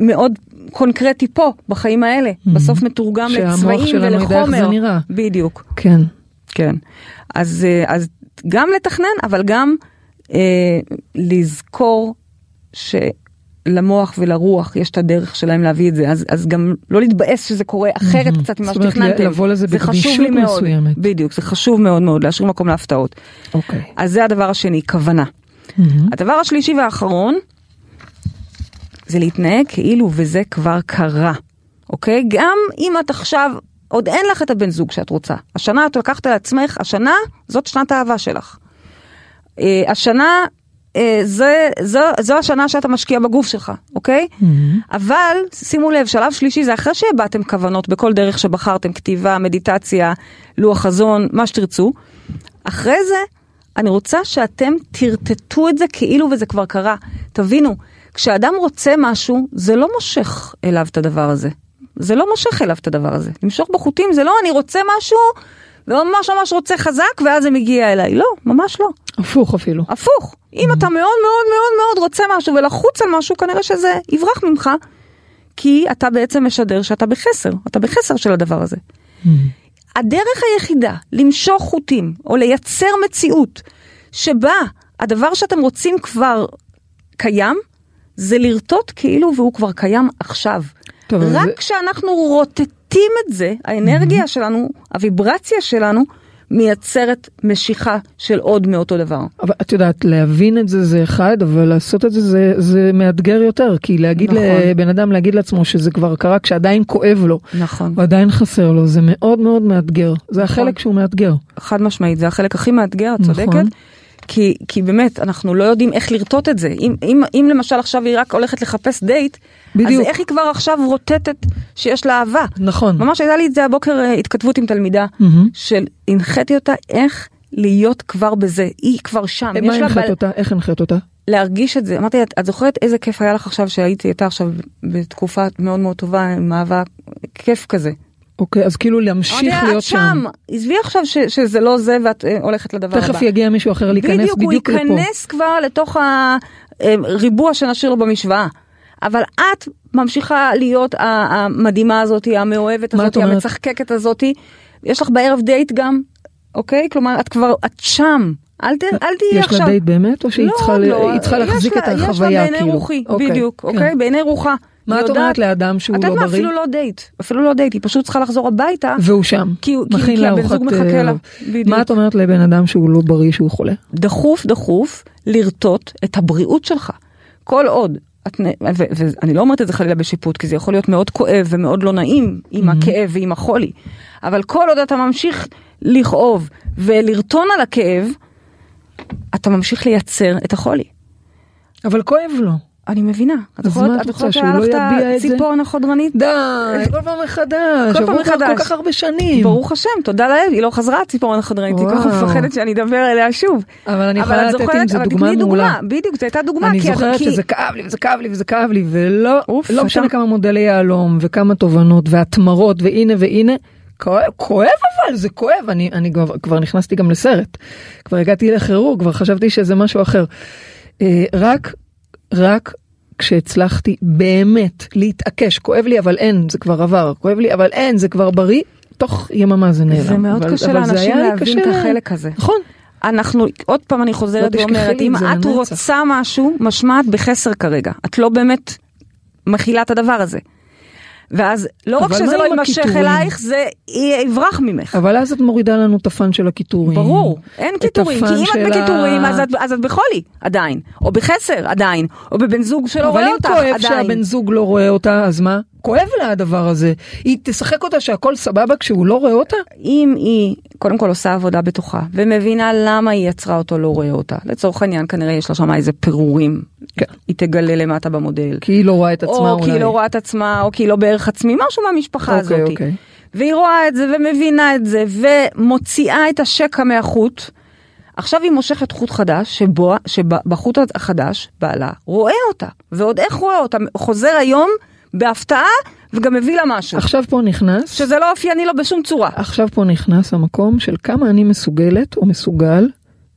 C: מאוד קונקרטי פה, בחיים האלה. Mm-hmm. בסוף מתורגם לצבעים ולחומר. בדיוק.
B: כן.
C: כן. אז, אה, אז גם לתכנן, אבל גם אה, לזכור שלמוח ולרוח יש את הדרך שלהם להביא את זה, אז, אז גם לא להתבאס שזה קורה אחרת mm-hmm. קצת ממה שתכננתם.
B: לבוא לזה בגמישות מסוימת.
C: בדיוק, זה חשוב מאוד מאוד, להשאיר מקום להפתעות.
B: אוקיי. Okay.
C: אז זה הדבר השני, כוונה. Mm-hmm. הדבר השלישי והאחרון, זה להתנהג כאילו וזה כבר קרה, אוקיי? גם אם את עכשיו, עוד אין לך את הבן זוג שאת רוצה. השנה את לקחת על עצמך, השנה זאת שנת האהבה שלך. אה, השנה, אה, זה, זו, זו השנה שאתה משקיע בגוף שלך, אוקיי? Mm-hmm. אבל שימו לב, שלב שלישי זה אחרי שהבעתם כוונות בכל דרך שבחרתם, כתיבה, מדיטציה, לוח חזון, מה שתרצו. אחרי זה, אני רוצה שאתם תרטטו את זה כאילו וזה כבר קרה. תבינו, כשאדם רוצה משהו, זה לא מושך אליו את הדבר הזה. זה לא מושך אליו את הדבר הזה. למשוך בחוטים זה לא אני רוצה משהו וממש ממש רוצה חזק, ואז זה מגיע אליי. לא, ממש לא.
B: הפוך אפילו.
C: הפוך. אם אתה מאוד מאוד מאוד מאוד רוצה משהו ולחוץ על משהו, כנראה שזה יברח ממך, כי אתה בעצם משדר שאתה בחסר, אתה בחסר של הדבר הזה. הדרך היחידה למשוך חוטים, או לייצר מציאות, שבה הדבר שאתם רוצים כבר קיים, זה לרטוט כאילו והוא כבר קיים עכשיו. טוב, רק זה... כשאנחנו רוטטים את זה, האנרגיה mm-hmm. שלנו, הוויברציה שלנו, מייצרת משיכה של עוד מאותו דבר.
B: אבל את יודעת, להבין את זה זה אחד, אבל לעשות את זה זה, זה מאתגר יותר, כי להגיד נכון. לבן אדם, להגיד לעצמו שזה כבר קרה כשעדיין כואב לו,
C: נכון.
B: ועדיין חסר לו, זה מאוד מאוד מאתגר. זה נכון. החלק שהוא מאתגר.
C: חד משמעית, זה החלק הכי מאתגר, את צודקת. נכון. כי, כי באמת, אנחנו לא יודעים איך לרטוט את זה. אם, אם, אם למשל עכשיו היא רק הולכת לחפש דייט, בדיוק. אז איך היא כבר עכשיו רוטטת שיש לה אהבה?
B: נכון.
C: ממש הייתה לי את זה הבוקר אה, התכתבות עם תלמידה, mm-hmm. של הנחיתי אותה איך להיות כבר בזה, היא כבר שם.
B: מה הנחית בל... אותה? איך הנחית אותה?
C: להרגיש את זה. אמרתי, את, את זוכרת איזה כיף היה לך עכשיו שהייתי איתה עכשיו בתקופה מאוד מאוד טובה עם אהבה, כיף כזה.
B: אוקיי, אז כאילו להמשיך להיות שם.
C: שם. עזבי עכשיו ש, שזה לא זה ואת אה, הולכת לדבר
B: הבא. תכף יגיע מישהו אחר להיכנס בדיוק, בדיוק
C: לפה. בדיוק, הוא ייכנס כבר לתוך הריבוע אה, שנשאיר לו במשוואה. אבל את ממשיכה להיות המדהימה הזאת, המאוהבת הזאת, המצחקקת הזאת. יש לך בערב דייט גם, אוקיי? כלומר, את כבר, את שם. אל, ת, אל תהיי
B: עכשיו. יש לה דייט באמת, או שהיא לא, צריכה, לא, צריכה להחזיק את החוויה, כאילו? יש לה בעיני
C: רוחי, אוקיי, בדיוק, כן. אוקיי? בעיני רוחה.
B: מה את אומרת לאדם שהוא לא בריא?
C: את יודעת מה, אפילו לא דייט, אפילו לא דייט, היא פשוט צריכה לחזור הביתה.
B: והוא שם,
C: כי, מכין כי, לארוחת... כי הבן זוג מחכה לה,
B: בדיוק. מה את אומרת לבן אדם שהוא לא בריא, שהוא חולה?
C: דחוף דחוף לרטוט את הבריאות שלך. כל עוד את, ואני לא אומרת את זה חלילה בשיפוט, כי זה יכול להיות מאוד כואב ומאוד לא נעים עם mm-hmm. הכאב ועם החולי, אבל כל עוד אתה ממשיך לכאוב ולרטון על הכאב, אתה ממשיך לייצר את החולי.
B: אבל כואב לו.
C: אני מבינה.
B: את יכולה, את שהוא לא יביע את
C: זה? ציפורן החודרנית?
B: די, כל פעם מחדש. כל פעם מחדש. כל כך הרבה שנים.
C: ברוך השם, תודה לאל, היא לא חזרה הציפורן החודרנית, היא כל כך מפחדת שאני אדבר אליה שוב.
B: אבל אני יכולה לתת עם זה דוגמה מעולה.
C: בדיוק, זו הייתה דוגמה.
B: אני זוכרת שזה כאב לי וזה כאב לי וזה כאב לי, ולא לא משנה כמה מודלי יהלום וכמה תובנות והתמרות והנה והנה. כואב, כואב אבל זה כואב אני אני כבר, כבר נכנסתי גם לסרט כבר הגעתי לחירור כבר חשבתי שזה משהו אחר. אה, רק רק כשהצלחתי באמת להתעקש, כואב לי אבל אין, זה כבר עבר, כואב לי אבל אין, זה כבר בריא, תוך יממה זה נעלם.
C: זה מאוד אבל, קשה אבל לאנשים להבין את החלק הזה.
B: נכון.
C: אנחנו, עוד פעם אני חוזרת ואומרת, אם את. רוצה משהו, משמע את בחסר כרגע. את לא באמת מכילה את הדבר הזה. ואז לא רק שזה לא יימשך אלייך, זה יברח ממך.
B: אבל אז את מורידה לנו את הפאן של הקיטורים.
C: ברור, אין קיטורים, כי אם את בקיטורים אז, את, אז את בחולי עדיין, או בחסר עדיין, או בבן זוג שלא רואה אותך עדיין.
B: אבל אם כואב שהבן זוג לא רואה אותה, אז מה? כואב לה הדבר הזה. היא תשחק אותה שהכל סבבה כשהוא לא רואה אותה?
C: אם היא קודם כל עושה עבודה בתוכה ומבינה למה היא יצרה אותו לא רואה אותה. לצורך העניין כנראה יש לה שם איזה פירורים. כן. היא תגלה למטה במודל.
B: כי היא לא רואה את עצמה
C: או
B: אולי.
C: או כי היא לא רואה את עצמה או כי היא לא בערך עצמי משהו מהמשפחה אוקיי, הזאת. אוקיי. והיא רואה את זה ומבינה את זה ומוציאה את השקע מהחוט. עכשיו היא מושכת חוט חדש, שבו, שבחוט החדש בעלה רואה אותה, ועוד איך רואה אותה, חוזר היום בהפתעה וגם מביא לה משהו.
B: עכשיו פה נכנס.
C: שזה לא אופייני לו בשום צורה.
B: עכשיו פה נכנס המקום של כמה אני מסוגלת או מסוגל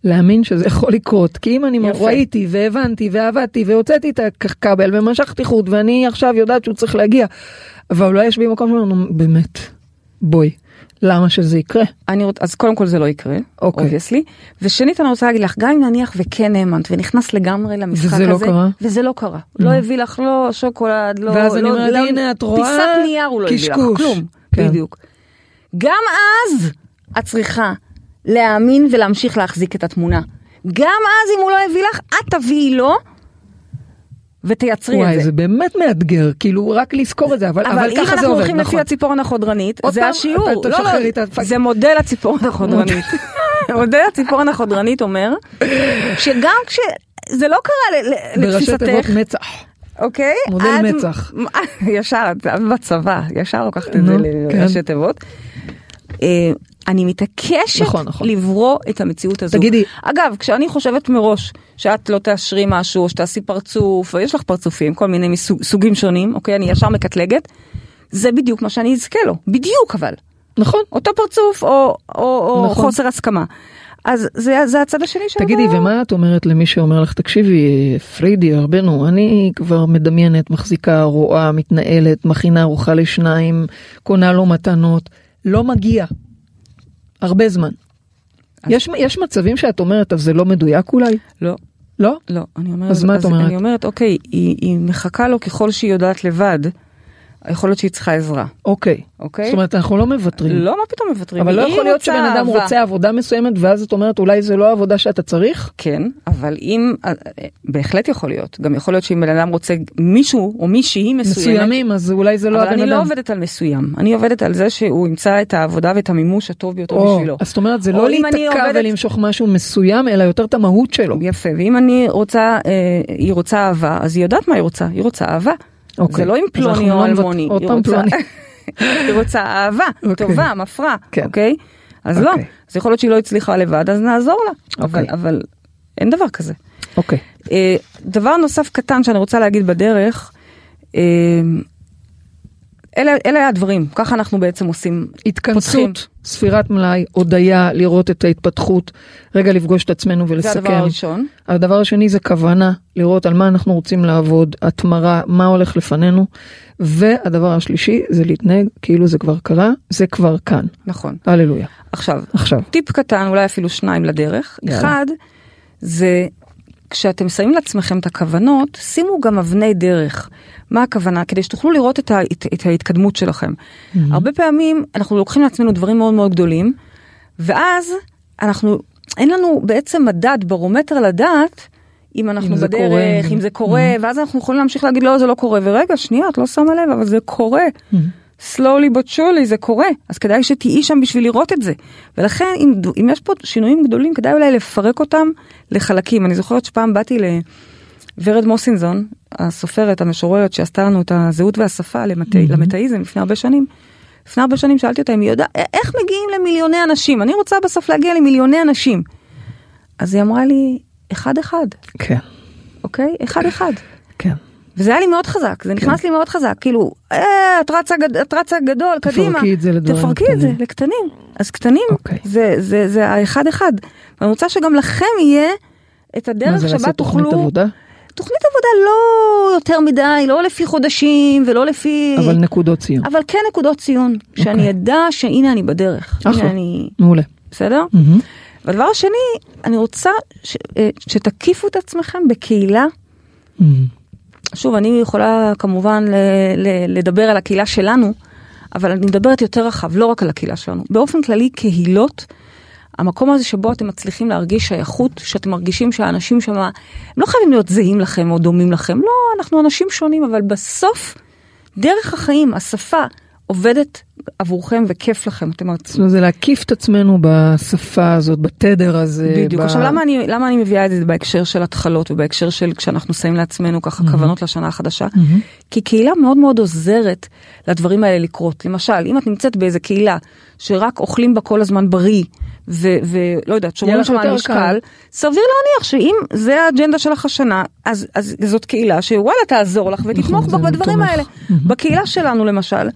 B: להאמין שזה יכול לקרות. כי אם אני יפה. ראיתי והבנתי ועבדתי והוצאתי את הכבל ומשכתי חוט ואני עכשיו יודעת שהוא צריך להגיע. אבל אולי יש בי מקום שאומרים באמת בואי. למה שזה יקרה?
C: אני רוצ... אז קודם כל זה לא יקרה, obviously. Okay. ושנית אני רוצה להגיד לך, גם אם נניח וכן האמנת ונכנס לגמרי למשחק
B: וזה
C: לא הזה,
B: לא קרה?
C: וזה לא קרה. Mm. לא הביא לך לא שוקולד, לא...
B: ואז לא, אני אומרת, לא, הנה את רואה?
C: פיסת נייר הוא לא הביא לך, כלום. כן. בדיוק. גם אז את צריכה להאמין ולהמשיך להחזיק את התמונה. גם אז אם הוא לא הביא לך, את תביאי לו. ותייצרי
B: וואי,
C: את זה.
B: וואי, זה באמת מאתגר, כאילו רק לזכור את זה, אבל, אבל, אבל ככה זה עובד, נכון.
C: אבל אם אנחנו הולכים לפי הציפורן החודרנית, זה פעם, השיעור. אתה, לא, לא, את. זה מודל הציפורן החודרנית. מודל הציפורן החודרנית אומר, שגם כש... זה לא קרה לתפיסתך.
B: בראשי תיבות מצח.
C: אוקיי?
B: מודל את, מצח.
C: ישר, את בצבא, ישר לוקחת את זה לראשי כן. תיבות. אני מתעקשת נכון, נכון. לברוא את המציאות הזו.
B: תגידי.
C: אגב, כשאני חושבת מראש שאת לא תאשרי משהו, או שתעשי פרצוף, או יש לך פרצופים, כל מיני מסוג, סוגים שונים, אוקיי? אני ישר מקטלגת, זה בדיוק מה שאני אזכה לו. בדיוק אבל.
B: נכון.
C: אותו פרצוף או, או, או נכון. חוסר הסכמה. אז זה, זה הצד השני של
B: תגידי, הבעיה. ומה את אומרת למי שאומר לך, תקשיבי, פרידי, ארבנו, אני כבר מדמיינת, מחזיקה, רואה, מתנהלת, מכינה ארוחה לשניים, קונה לו מתנות, לא מגיע. הרבה זמן. יש, יש מצבים שאת אומרת, אז זה לא מדויק אולי?
C: לא.
B: לא?
C: לא. אני אומרת,
B: אז מה את אומרת?
C: אני אומרת, אוקיי, היא, היא מחכה לו ככל שהיא יודעת לבד. יכול להיות שהיא צריכה עזרה.
B: אוקיי. אוקיי? זאת אומרת, אנחנו לא מוותרים.
C: לא, מה פתאום מוותרים?
B: אבל לא יכול להיות שבן אדם רוצה עבודה מסוימת, ואז את אומרת, אולי זה לא העבודה שאתה צריך?
C: כן, אבל אם, אה, בהחלט יכול להיות. גם יכול להיות שאם בן אדם רוצה מישהו או מישהי מסוימת.
B: מסוימים, אז אולי זה לא הבן אדם.
C: אבל אני לא עובדת על מסוים. אני עובדת על זה שהוא ימצא את העבודה ואת המימוש הטוב ביותר בשבילו.
B: אז זאת אומרת, זה לא להיתקע ולמשוך משהו מסוים, אלא יותר את המהות שלו.
C: יפה, ואם אני רוצה, אה, היא רוצה אהבה, אז היא יודעת מה היא רוצה. היא רוצה אהבה. אוקיי. זה לא עם פלוני או לא אלמוני.
B: עוד פעם פלוני.
C: היא רוצה אהבה, אוקיי. טובה, מפרה, כן. אוקיי? אז לא, אוקיי. אז יכול להיות שהיא לא הצליחה לבד, אז נעזור לה. אבל, אבל אין דבר כזה.
B: אוקיי.
C: אה, דבר נוסף קטן שאני רוצה להגיד בדרך, אה, אלה, אלה הדברים, ככה אנחנו בעצם עושים.
B: התכנסות, פותחים. ספירת מלאי, הודיה, לראות את ההתפתחות, רגע לפגוש את עצמנו ולסכם. זה
C: הדבר הראשון.
B: הדבר השני זה כוונה, לראות על מה אנחנו רוצים לעבוד, התמרה, מה הולך לפנינו. והדבר השלישי זה להתנהג כאילו זה כבר קרה, זה כבר כאן.
C: נכון.
B: הללויה.
C: עכשיו, עכשיו. טיפ קטן, אולי אפילו שניים לדרך. יאללה. אחד, זה כשאתם שמים לעצמכם את הכוונות, שימו גם אבני דרך. מה הכוונה? כדי שתוכלו לראות את, ה, את, את ההתקדמות שלכם. Mm-hmm. הרבה פעמים אנחנו לוקחים לעצמנו דברים מאוד מאוד גדולים, ואז אנחנו, אין לנו בעצם מדד, ברומטר לדעת אם אנחנו אם בדרך, קורה. אם זה קורה, mm-hmm. ואז אנחנו יכולים להמשיך להגיד לא, זה לא קורה, ורגע, שנייה, את לא שמה לב, אבל זה קורה. Mm-hmm. slowly but surely זה קורה, אז כדאי שתהיי שם בשביל לראות את זה. ולכן אם, אם יש פה שינויים גדולים, כדאי אולי לפרק אותם לחלקים. אני זוכרת שפעם באתי לוורד מוסינזון, הסופרת, המשוררת, שעשתה לנו את הזהות והשפה mm-hmm. למטאיזם לפני הרבה שנים. לפני הרבה שנים שאלתי אותה אם היא יודעת, איך מגיעים למיליוני אנשים? אני רוצה בסוף להגיע למיליוני אנשים. אז היא אמרה לי, אחד אחד.
B: כן.
C: אוקיי? אחד אחד.
B: כן.
C: וזה היה לי מאוד חזק, זה נכנס כן. לי מאוד חזק, כאילו, אה, את רצה, את רצה גדול, קדימה.
B: תפרקי את זה לדברים
C: תפרקי קטנים. את זה לקטנים. אז קטנים, אוקיי. זה, זה, זה האחד אחד. ואני רוצה שגם לכם יהיה את הדרך שבה תוכלו... מה זה לעשות תוכנית
B: עבודה?
C: תוכנית עבודה לא יותר מדי, לא לפי חודשים ולא לפי...
B: אבל נקודות ציון.
C: אבל כן נקודות ציון, okay. שאני אוקיי. אדע שהנה אני בדרך.
B: אחלה, אני... מעולה.
C: בסדר? Mm-hmm. והדבר השני, אני רוצה ש... אה, שתקיפו את עצמכם בקהילה. Mm-hmm. שוב, אני יכולה כמובן ל... ל... לדבר על הקהילה שלנו, אבל אני מדברת יותר רחב, לא רק על הקהילה שלנו. באופן כללי, קהילות המקום הזה שבו אתם מצליחים להרגיש שייכות, שאתם מרגישים שהאנשים שם, הם לא חייבים להיות זהים לכם או דומים לכם, לא, אנחנו אנשים שונים, אבל בסוף, דרך החיים, השפה, עובדת עבורכם וכיף לכם. אתם
B: זאת אומרת, זה להקיף את עצמנו בשפה הזאת, בתדר הזה.
C: בדיוק. ב... עכשיו, למה אני, למה אני מביאה את זה בהקשר של התחלות ובהקשר של כשאנחנו שמים לעצמנו ככה mm-hmm. כוונות לשנה החדשה? Mm-hmm. כי קהילה מאוד מאוד עוזרת לדברים האלה לקרות. למשל, אם את נמצאת באיזה קהילה שרק אוכלים בה כל הזמן בריא, ולא יודעת, שומרים שם על משקל, סביר להניח שאם זה האג'נדה שלך השנה, אז, אז זאת קהילה שוואלה תעזור לך ותתמוך נכון, בך בדברים האלה. בקהילה שלנו למשל,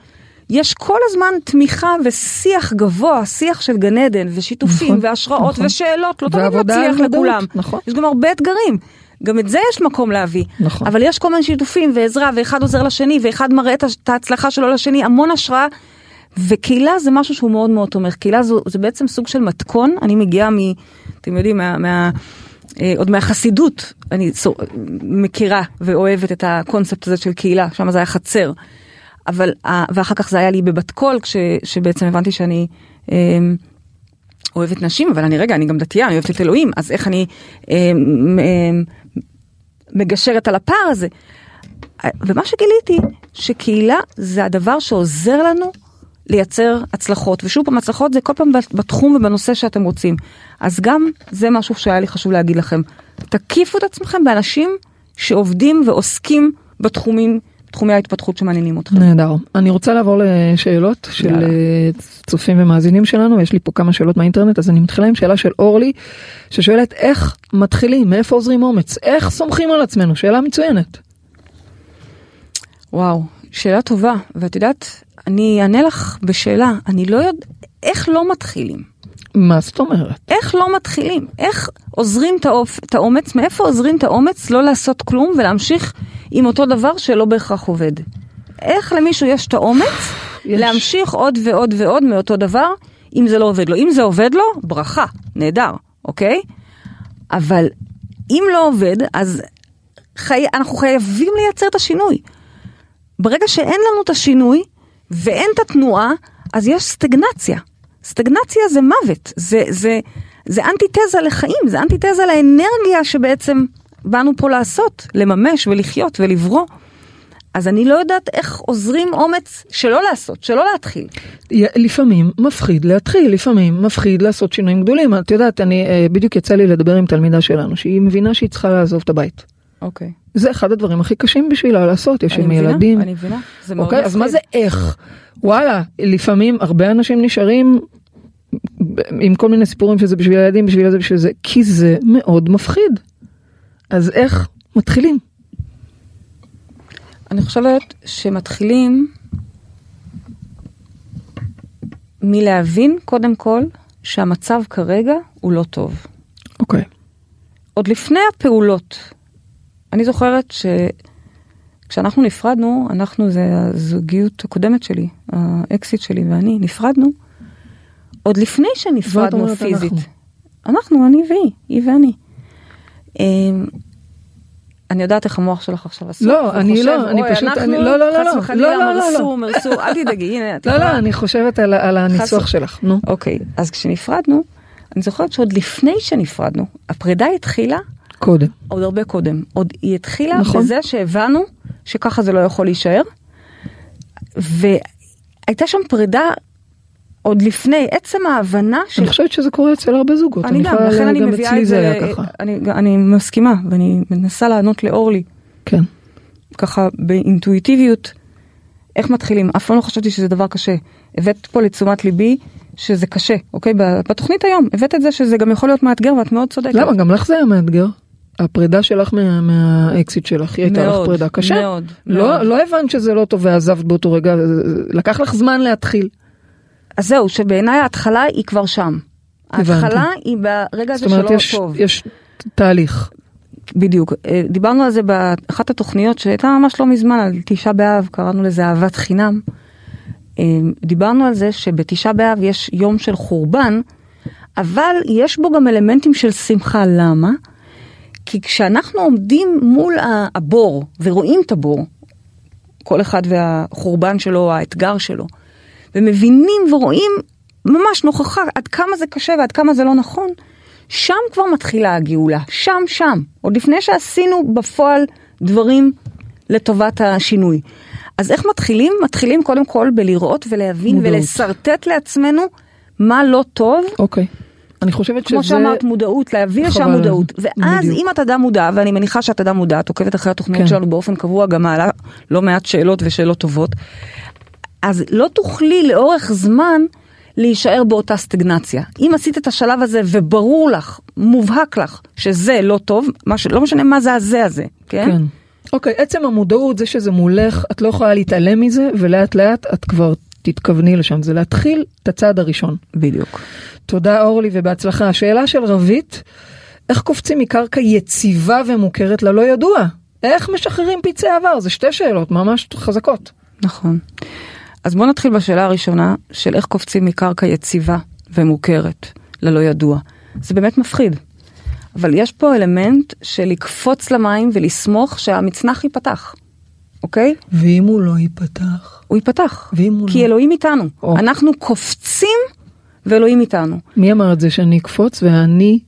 C: יש כל הזמן תמיכה ושיח גבוה, שיח של גן עדן ושיתופים נכון, והשראות נכון. ושאלות, לא תמיד מצליח לכולם. נכון. יש גם הרבה אתגרים. גם את זה יש מקום להביא. נכון. אבל יש כל מיני שיתופים ועזרה, ואחד עוזר לשני, ואחד מראה את ההצלחה שלו לשני, המון השראה. וקהילה זה משהו שהוא מאוד מאוד תומך. קהילה זו, זה בעצם סוג של מתכון, אני מגיעה מ... אתם יודעים, מה... מה אה, עוד מהחסידות, אני סו, מכירה ואוהבת את הקונספט הזה של קהילה, שם זה היה חצר. אבל, ואחר כך זה היה לי בבת קול, כש, שבעצם הבנתי שאני אה, אוהבת נשים, אבל אני רגע, אני גם דתייה, אני אוהבת את אלוהים, אז איך אני אה, אה, מגשרת על הפער הזה? ומה שגיליתי, שקהילה זה הדבר שעוזר לנו לייצר הצלחות, ושוב פעם הצלחות זה כל פעם בתחום ובנושא שאתם רוצים. אז גם זה משהו שהיה לי חשוב להגיד לכם. תקיפו את עצמכם באנשים שעובדים ועוסקים בתחומים תחומי ההתפתחות שמעניינים אתכם.
B: נהדר. אני רוצה לעבור לשאלות של יאללה. אה, צופים ומאזינים שלנו, יש לי פה כמה שאלות מהאינטרנט, אז אני מתחילה עם שאלה של אורלי, ששואלת איך מתחילים, מאיפה עוזרים אומץ, איך סומכים על עצמנו, שאלה מצוינת.
C: וואו, שאלה טובה, ואת יודעת, אני אענה לך בשאלה, אני לא יודע, איך לא מתחילים?
B: מה זאת אומרת?
C: איך לא מתחילים? איך עוזרים את האומץ? מאיפה עוזרים את האומץ לא לעשות כלום ולהמשיך עם אותו דבר שלא בהכרח עובד? איך למישהו יש את האומץ יש. להמשיך עוד ועוד ועוד מאותו דבר, אם זה לא עובד לו? אם זה עובד לו, ברכה, נהדר, אוקיי? אבל אם לא עובד, אז חי... אנחנו חייבים לייצר את השינוי. ברגע שאין לנו את השינוי ואין את התנועה, אז יש סטגנציה. סטגנציה זה מוות, זה, זה, זה אנטיתזה לחיים, זה אנטיתזה לאנרגיה שבעצם באנו פה לעשות, לממש ולחיות ולברוא. אז אני לא יודעת איך עוזרים אומץ שלא לעשות, שלא להתחיל.
B: לפעמים מפחיד להתחיל, לפעמים מפחיד לעשות שינויים גדולים. את יודעת, אני, אה, בדיוק יצא לי לדבר עם תלמידה שלנו, שהיא מבינה שהיא צריכה לעזוב את הבית.
C: אוקיי. Okay.
B: זה אחד הדברים הכי קשים בשבילה לעשות, יש עם ילדים.
C: אני מבינה, זה מאוד
B: אוקיי, אז מה זה איך? וואלה, לפעמים הרבה אנשים נשארים עם כל מיני סיפורים שזה בשביל הילדים, בשביל זה, בשביל זה, כי זה מאוד מפחיד. אז איך מתחילים?
C: אני חושבת שמתחילים מלהבין קודם כל שהמצב כרגע הוא לא טוב.
B: אוקיי. Okay.
C: עוד לפני הפעולות, אני זוכרת שכשאנחנו נפרדנו, אנחנו זה הזוגיות הקודמת שלי, האקסיט שלי ואני, נפרדנו, עוד לפני שנפרדנו פיזית. אנחנו. אנחנו, אני והיא, היא ואני. אמ, אני יודעת איך המוח שלך עכשיו עשו.
B: לא, אני לא, אני פשוט, אני, לא, לא, לא, לא,
C: חס וחלילה, לא, מרסו, מרסו, אל תדאגי, הנה, את
B: לא, לא, אני חושבת על הניסוח שלך, נו.
C: אוקיי, אז כשנפרדנו, אני זוכרת שעוד לפני שנפרדנו, הפרידה התחילה.
B: קודם.
C: עוד הרבה קודם. עוד היא התחילה נכון. בזה שהבנו שככה זה לא יכול להישאר. והייתה שם פרידה עוד לפני עצם ההבנה
B: ש... אני חושבת שזה קורה אצל הרבה זוגות.
C: אני גם, לכן אני מביאה את זה, אני, אני מסכימה ואני מנסה לענות לאורלי.
B: כן.
C: ככה באינטואיטיביות, איך מתחילים? אף פעם לא חשבתי שזה דבר קשה. הבאת פה לתשומת ליבי שזה קשה, אוקיי? בתוכנית היום הבאת את זה שזה גם יכול להיות מאתגר ואת מאוד צודקת.
B: למה? גם לך זה היה מאתגר. הפרידה שלך מה, מהאקסיט שלך, היא הייתה לך פרידה קשה.
C: מאוד,
B: לא,
C: מאוד.
B: לא הבנת שזה לא טוב ועזבת באותו רגע, לקח לך זמן להתחיל.
C: אז זהו, שבעיניי ההתחלה היא כבר שם. ההתחלה היא ברגע הזה שלא
B: יש,
C: טוב.
B: יש תהליך.
C: בדיוק. אה, דיברנו על זה באחת התוכניות שהייתה ממש לא מזמן, על תשעה באב, קראנו לזה אהבת חינם. אה, דיברנו על זה שבתשעה באב יש יום של חורבן, אבל יש בו גם אלמנטים של שמחה. למה? כי כשאנחנו עומדים מול הבור ורואים את הבור, כל אחד והחורבן שלו, האתגר שלו, ומבינים ורואים ממש נוכחה עד כמה זה קשה ועד כמה זה לא נכון, שם כבר מתחילה הגאולה, שם שם, עוד לפני שעשינו בפועל דברים לטובת השינוי. אז איך מתחילים? מתחילים קודם כל בלראות ולהבין מודעות. ולשרטט לעצמנו מה לא טוב.
B: אוקיי. אני חושבת
C: כמו
B: שזה...
C: כמו שאמרת, מודעות, להביא לשם מודעות. ואז בדיוק. אם את אדם מודע, ואני מניחה שאת אדם מודע, את עוקבת אחרי התוכניות כן. שלנו באופן קבוע, גם מעלה לא מעט שאלות ושאלות טובות, אז לא תוכלי לאורך זמן להישאר באותה סטגנציה. אם עשית את השלב הזה וברור לך, מובהק לך, שזה לא טוב, ש... לא משנה מה זה הזה הזה, כן? כן.
B: אוקיי, עצם המודעות, זה שזה מולך, את לא יכולה להתעלם מזה, ולאט לאט את כבר תתכווני לשם. זה להתחיל את הצעד הראשון.
C: בדיוק.
B: תודה אורלי ובהצלחה. השאלה של רבית, איך קופצים מקרקע יציבה ומוכרת ללא ידוע? איך משחררים פצעי עבר? זה שתי שאלות ממש חזקות.
C: נכון. אז בואו נתחיל בשאלה הראשונה של איך קופצים מקרקע יציבה ומוכרת ללא ידוע. זה באמת מפחיד. אבל יש פה אלמנט של לקפוץ למים ולסמוך שהמצנח ייפתח, אוקיי?
B: ואם הוא לא ייפתח?
C: הוא ייפתח.
B: ואם הוא
C: כי
B: לא...
C: אלוהים איתנו. או. אנחנו קופצים ואלוהים איתנו.
B: מי אמר את זה שאני אקפוץ ואני,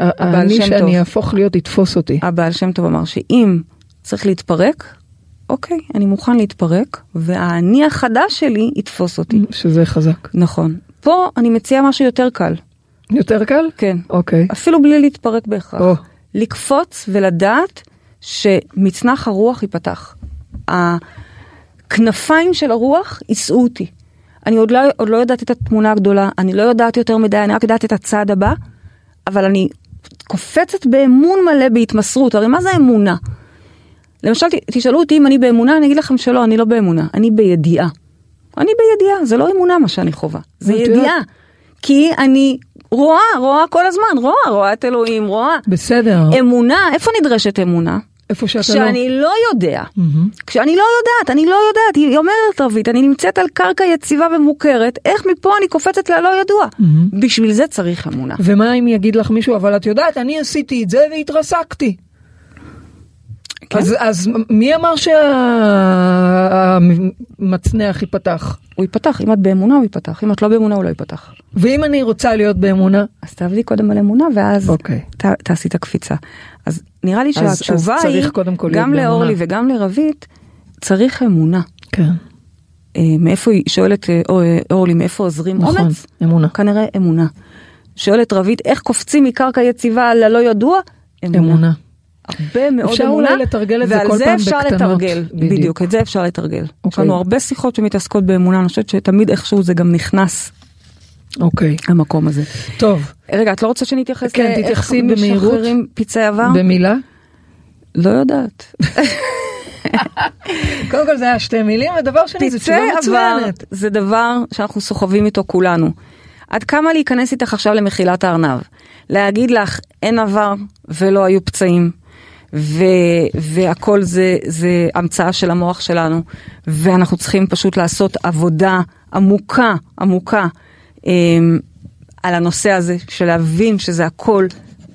B: אני שאני אהפוך להיות יתפוס אותי?
C: הבעל שם טוב אמר שאם צריך להתפרק, אוקיי, אני מוכן להתפרק, והאני החדש שלי יתפוס אותי.
B: שזה חזק.
C: נכון. פה אני מציעה משהו יותר קל.
B: יותר קל?
C: כן.
B: אוקיי.
C: אפילו בלי להתפרק בהכרח. או. לקפוץ ולדעת שמצנח הרוח ייפתח. הכנפיים של הרוח יישאו אותי. אני עוד לא, עוד לא יודעת את התמונה הגדולה, אני לא יודעת יותר מדי, אני רק יודעת את הצעד הבא, אבל אני קופצת באמון מלא בהתמסרות. הרי מה זה אמונה? למשל, תשאלו אותי אם אני באמונה, אני אגיד לכם שלא, אני לא באמונה, אני בידיעה. אני בידיעה, זה לא אמונה מה שאני חווה, זה ידיעה. כי אני רואה, רואה כל הזמן, רואה, רואה את אלוהים, רואה.
B: בסדר.
C: אמונה, איפה נדרשת אמונה?
B: איפה שאתה
C: לא... כשאני לא יודע, mm-hmm. כשאני לא יודעת, אני לא יודעת, היא אומרת רבית, אני נמצאת על קרקע יציבה ומוכרת, איך מפה אני קופצת ללא ידוע? Mm-hmm. בשביל זה צריך אמונה.
B: ומה אם יגיד לך מישהו, אבל את יודעת, אני עשיתי את זה והתרסקתי. כן? אז, אז מי אמר שהמצנח ייפתח?
C: הוא ייפתח, אם את באמונה הוא ייפתח, אם את לא באמונה הוא לא ייפתח.
B: ואם אני רוצה להיות באמונה?
C: אז תעבדי קודם על אמונה ואז okay. אוקיי. ת, תעשי את הקפיצה. אז נראה לי שהתשובה אז, אז היא, גם לאורלי וגם לרבית, צריך אמונה.
B: כן.
C: אה, מאיפה היא שואלת אה, אה, אורלי, מאיפה עוזרים
B: נכון,
C: אומץ?
B: אמונה.
C: כנראה אמונה. שואלת רבית, איך קופצים מקרקע יציבה ללא ידוע?
B: אמונה. אמונה.
C: הרבה מאוד
B: אפשר
C: אמונה,
B: אולי לתרגל את זה כל פעם בקטנות.
C: ועל זה אפשר לתרגל, בדיוק. בדיוק, את זה אפשר לתרגל. Okay. יש לנו אוקיי. הרבה שיחות שמתעסקות באמונה, אני חושבת שתמיד איכשהו זה גם נכנס.
B: אוקיי.
C: Okay. המקום הזה.
B: טוב.
C: רגע, את לא רוצה שנתייחס
B: כן, לאיך משחררים
C: פצעי עבר?
B: במילה?
C: לא יודעת.
B: קודם כל זה היה שתי מילים, ודבר שני זה תשובה מצוינת.
C: זה דבר שאנחנו סוחבים איתו כולנו. עד כמה להיכנס איתך עכשיו למחילת הארנב? להגיד לך, אין עבר ולא היו פצעים. ו, והכל זה, זה המצאה של המוח שלנו, ואנחנו צריכים פשוט לעשות עבודה עמוקה, עמוקה, אמ, על הנושא הזה, של להבין שזה הכל